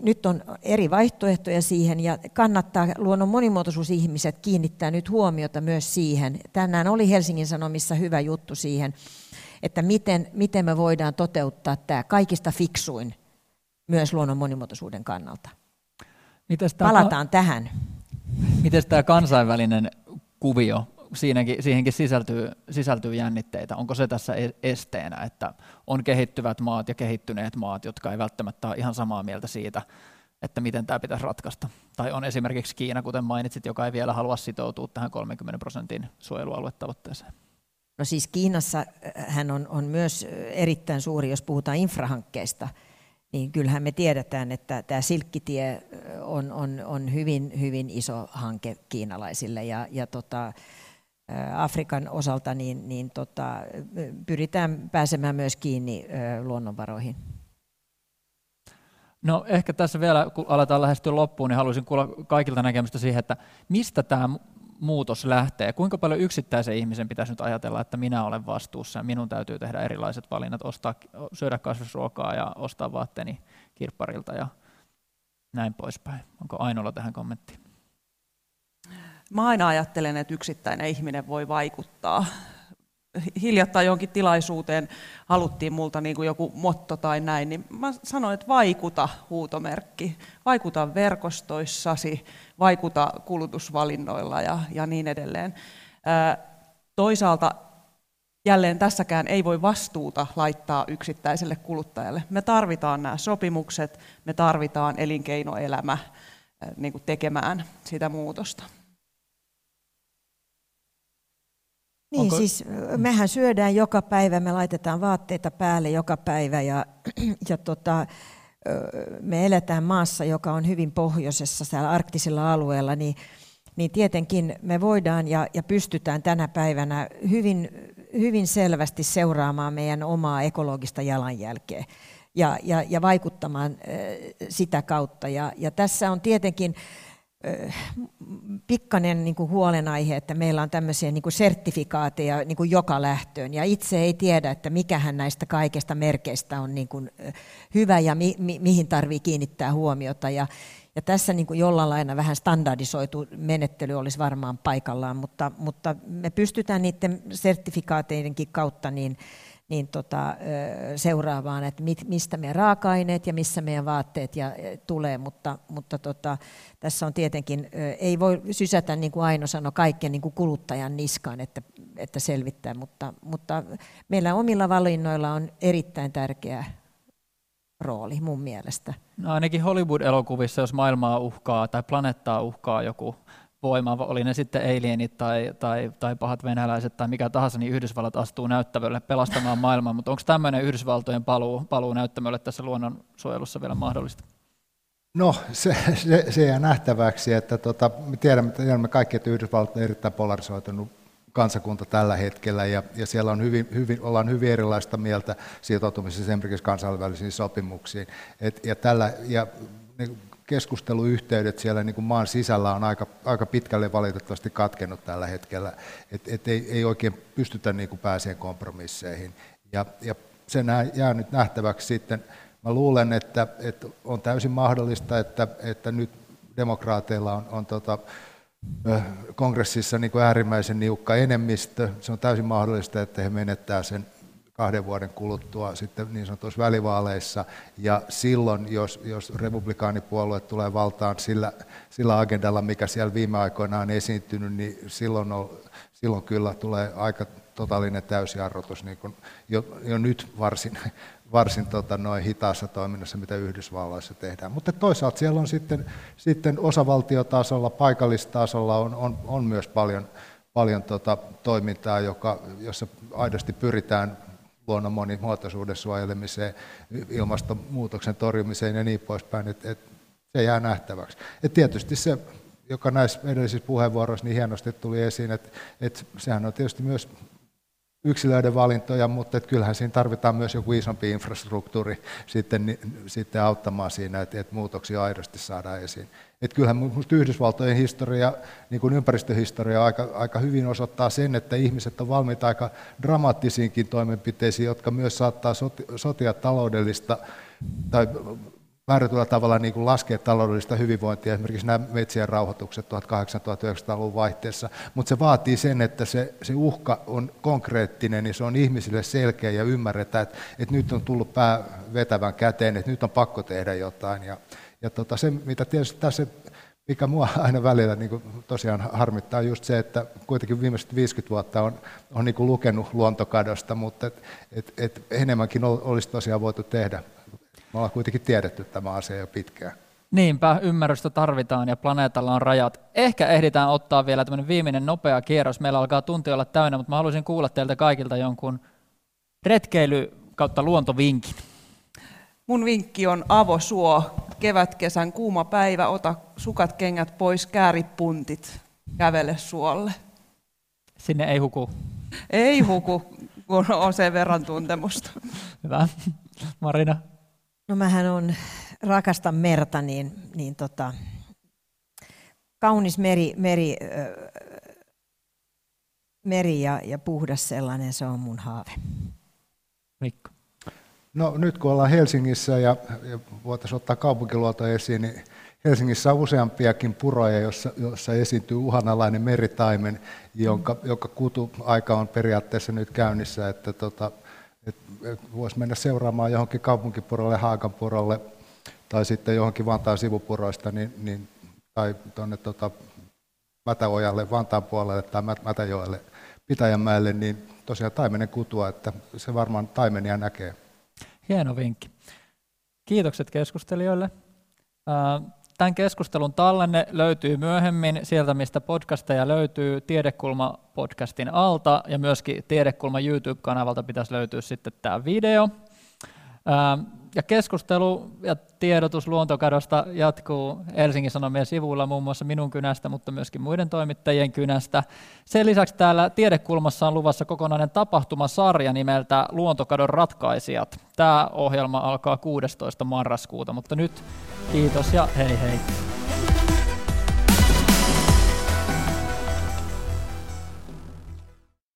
nyt on eri vaihtoehtoja siihen ja kannattaa luonnon monimuotoisuusihmiset kiinnittää nyt huomiota myös siihen. Tänään oli Helsingin Sanomissa hyvä juttu siihen, että miten, miten me voidaan toteuttaa tämä kaikista fiksuin myös luonnon monimuotoisuuden kannalta. Mites tämä Palataan tähän. Miten tämä kansainvälinen kuvio siinäkin, siihenkin sisältyy, sisältyy jännitteitä. Onko se tässä e-, esteenä, että on kehittyvät maat ja kehittyneet maat, jotka ei välttämättä ole ihan samaa mieltä siitä, että miten tämä pitäisi ratkaista. Tai on esimerkiksi Kiina, kuten mainitsit, joka ei vielä halua sitoutua tähän 30 prosentin suojelualuetavoitteeseen. No siis Kiinassa äh, hän on, on myös erittäin suuri, jos puhutaan infrahankkeista, niin kyllähän me tiedetään, että tämä silkkitie äh, on, on, on hyvin, hyvin iso hanke kiinalaisille. Ja, ja tota, Afrikan osalta, niin, niin tota, pyritään pääsemään myös kiinni luonnonvaroihin. No ehkä tässä vielä, kun aletaan lähestyä loppuun, niin haluaisin kuulla kaikilta näkemystä siihen, että mistä tämä muutos lähtee. Kuinka paljon yksittäisen ihmisen pitäisi nyt ajatella, että minä olen vastuussa ja minun täytyy tehdä erilaiset valinnat, ostaa, syödä kasvisruokaa ja ostaa vaatteeni kirpparilta ja näin poispäin. Onko Ainolla tähän kommentti? Mä aina ajattelen, että yksittäinen ihminen voi vaikuttaa. Hiljattain jonkin tilaisuuteen haluttiin multa niin kuin joku motto tai näin, niin mä sanoin, että vaikuta huutomerkki. Vaikuta verkostoissasi, vaikuta kulutusvalinnoilla ja, ja niin edelleen. toisaalta jälleen tässäkään ei voi vastuuta laittaa yksittäiselle kuluttajalle. Me tarvitaan nämä sopimukset, me tarvitaan elinkeinoelämä niin kuin tekemään sitä muutosta. Niin, Onko... siis mehän syödään joka päivä, me laitetaan vaatteita päälle joka päivä ja, ja tota, me eletään maassa, joka on hyvin pohjoisessa, siellä arktisilla alueella, niin, niin tietenkin me voidaan ja, ja pystytään tänä päivänä hyvin, hyvin selvästi seuraamaan meidän omaa ekologista jalanjälkeä ja, ja, ja vaikuttamaan sitä kautta. Ja, ja tässä on tietenkin pikkanen niin kuin huolenaihe, että meillä on tämmöisiä niin kuin sertifikaateja niin kuin joka lähtöön, ja itse ei tiedä, että mikähän näistä kaikista merkeistä on niin kuin hyvä ja mi, mi, mihin tarvii kiinnittää huomiota. Ja, ja tässä niin kuin jollain lailla vähän standardisoitu menettely olisi varmaan paikallaan, mutta, mutta me pystytään niiden sertifikaateidenkin kautta niin niin tota, seuraavaan, että mistä meidän raaka-aineet ja missä meidän vaatteet ja, tulee, mutta, mutta tota, tässä on tietenkin, ei voi sysätä niin kuin Aino sanoi, kaiken niin kuin kuluttajan niskaan, että, että selvittää, mutta, mutta meillä omilla valinnoilla on erittäin tärkeä rooli mun mielestä. No ainakin Hollywood-elokuvissa, jos maailmaa uhkaa tai planeettaa uhkaa joku voima, oli ne sitten alienit tai, tai, tai pahat venäläiset tai mikä tahansa, niin Yhdysvallat astuu näyttämölle pelastamaan maailmaa, mutta onko tämmöinen Yhdysvaltojen paluu, paluu näyttämölle tässä luonnonsuojelussa vielä mahdollista? No se, se, se jää nähtäväksi, että tota, me tiedämme, tiedämme kaikki, että Yhdysvallat on erittäin polarisoitunut kansakunta tällä hetkellä ja, ja siellä on hyvin, hyvin, ollaan hyvin erilaista mieltä sitoutumisessa esimerkiksi kansainvälisiin sopimuksiin. Et, ja, tällä, ja niin keskusteluyhteydet siellä niin kuin maan sisällä on aika, aika pitkälle valitettavasti katkennut tällä hetkellä, että et ei, ei oikein pystytä niin kuin pääseen kompromisseihin. Ja, ja se jää nyt nähtäväksi sitten. Mä luulen, että, että on täysin mahdollista, että, että nyt demokraateilla on, on tota, kongressissa niin kuin äärimmäisen niukka enemmistö. Se on täysin mahdollista, että he menettää sen kahden vuoden kuluttua sitten niin sanotuissa välivaaleissa. Ja silloin, jos, jos republikaanipuolue tulee valtaan sillä, sillä agendalla, mikä siellä viime aikoina on esiintynyt, niin silloin, on, silloin kyllä tulee aika totaalinen täysjarrutus niin kuin jo, jo nyt varsin, varsin tota, noin hitaassa toiminnassa, mitä Yhdysvalloissa tehdään. Mutta toisaalta siellä on sitten, sitten osavaltiotasolla, paikallistasolla on, on, on myös paljon, paljon tota, toimintaa, joka, jossa aidosti pyritään luonnon monimuotoisuuden suojelemiseen, ilmastonmuutoksen torjumiseen ja niin poispäin, että et se jää nähtäväksi. Et tietysti se, joka näissä edellisissä puheenvuoroissa niin hienosti tuli esiin, että et sehän on tietysti myös yksilöiden valintoja, mutta että kyllähän siinä tarvitaan myös joku isompi infrastruktuuri sitten, sitten auttamaan siinä, että, että muutoksia aidosti saadaan esiin. Että kyllähän minusta Yhdysvaltojen historia, niin kuin ympäristöhistoria, aika, aika hyvin osoittaa sen, että ihmiset on valmiita aika dramaattisiinkin toimenpiteisiin, jotka myös saattaa sotia taloudellista tai määrätyllä tavalla niin kuin laskea taloudellista hyvinvointia, esimerkiksi nämä metsien rauhoitukset 1800-1900-luvun vaihteessa, mutta se vaatii sen, että se, se uhka on konkreettinen ja se on ihmisille selkeä ja ymmärretään, että, että nyt on tullut pää vetävän käteen, että nyt on pakko tehdä jotain. Ja, ja tota, se, mitä tietysti tässä, mikä mua aina välillä niin tosiaan harmittaa, on just se, että kuitenkin viimeiset 50 vuotta on, on niin lukenut luontokadosta, mutta et, et, et enemmänkin olisi tosiaan voitu tehdä me ollaan kuitenkin tiedetty tämä asia jo pitkään. Niinpä, ymmärrystä tarvitaan ja planeetalla on rajat. Ehkä ehditään ottaa vielä tämmöinen viimeinen nopea kierros. Meillä alkaa tunti olla täynnä, mutta mä haluaisin kuulla teiltä kaikilta jonkun retkeily kautta luontovinkin. Mun vinkki on avosuo. Kevätkesän kuuma päivä, ota sukat kengät pois, kääripuntit, kävele suolle. Sinne ei huku. Ei huku, kun on sen verran tuntemusta. Hyvä. Marina? No mähän on, rakastan merta, niin, niin tota, kaunis meri, meri, meri ja, ja puhdas sellainen, se on mun haave. Mikko? No nyt kun ollaan Helsingissä ja, ja voitaisiin ottaa kaupunkiluoto esiin, niin Helsingissä on useampiakin puroja, jossa, jossa esiintyy uhanalainen meritaimen, jonka, jonka kutuaika on periaatteessa nyt käynnissä, että tota, voisi mennä seuraamaan johonkin kaupunkipurolle, Haakanpurolle tai sitten johonkin Vantaan sivupuroista niin, niin, tai tuonne tota, Mätäojalle, Vantaan puolelle tai Mätäjoelle, Pitäjänmäelle, niin tosiaan taimenen kutua, että se varmaan taimenia näkee. Hieno vinkki. Kiitokset keskustelijoille. Tämän keskustelun tallenne löytyy myöhemmin sieltä, mistä podcasteja löytyy Tiedekulma-podcastin alta, ja myöskin Tiedekulma YouTube-kanavalta pitäisi löytyä sitten tämä video. Ja keskustelu ja tiedotus luontokadosta jatkuu Helsingin Sanomien sivuilla muun muassa minun kynästä, mutta myöskin muiden toimittajien kynästä. Sen lisäksi täällä Tiedekulmassa on luvassa kokonainen tapahtumasarja nimeltä Luontokadon ratkaisijat. Tämä ohjelma alkaa 16. marraskuuta, mutta nyt kiitos ja hei hei.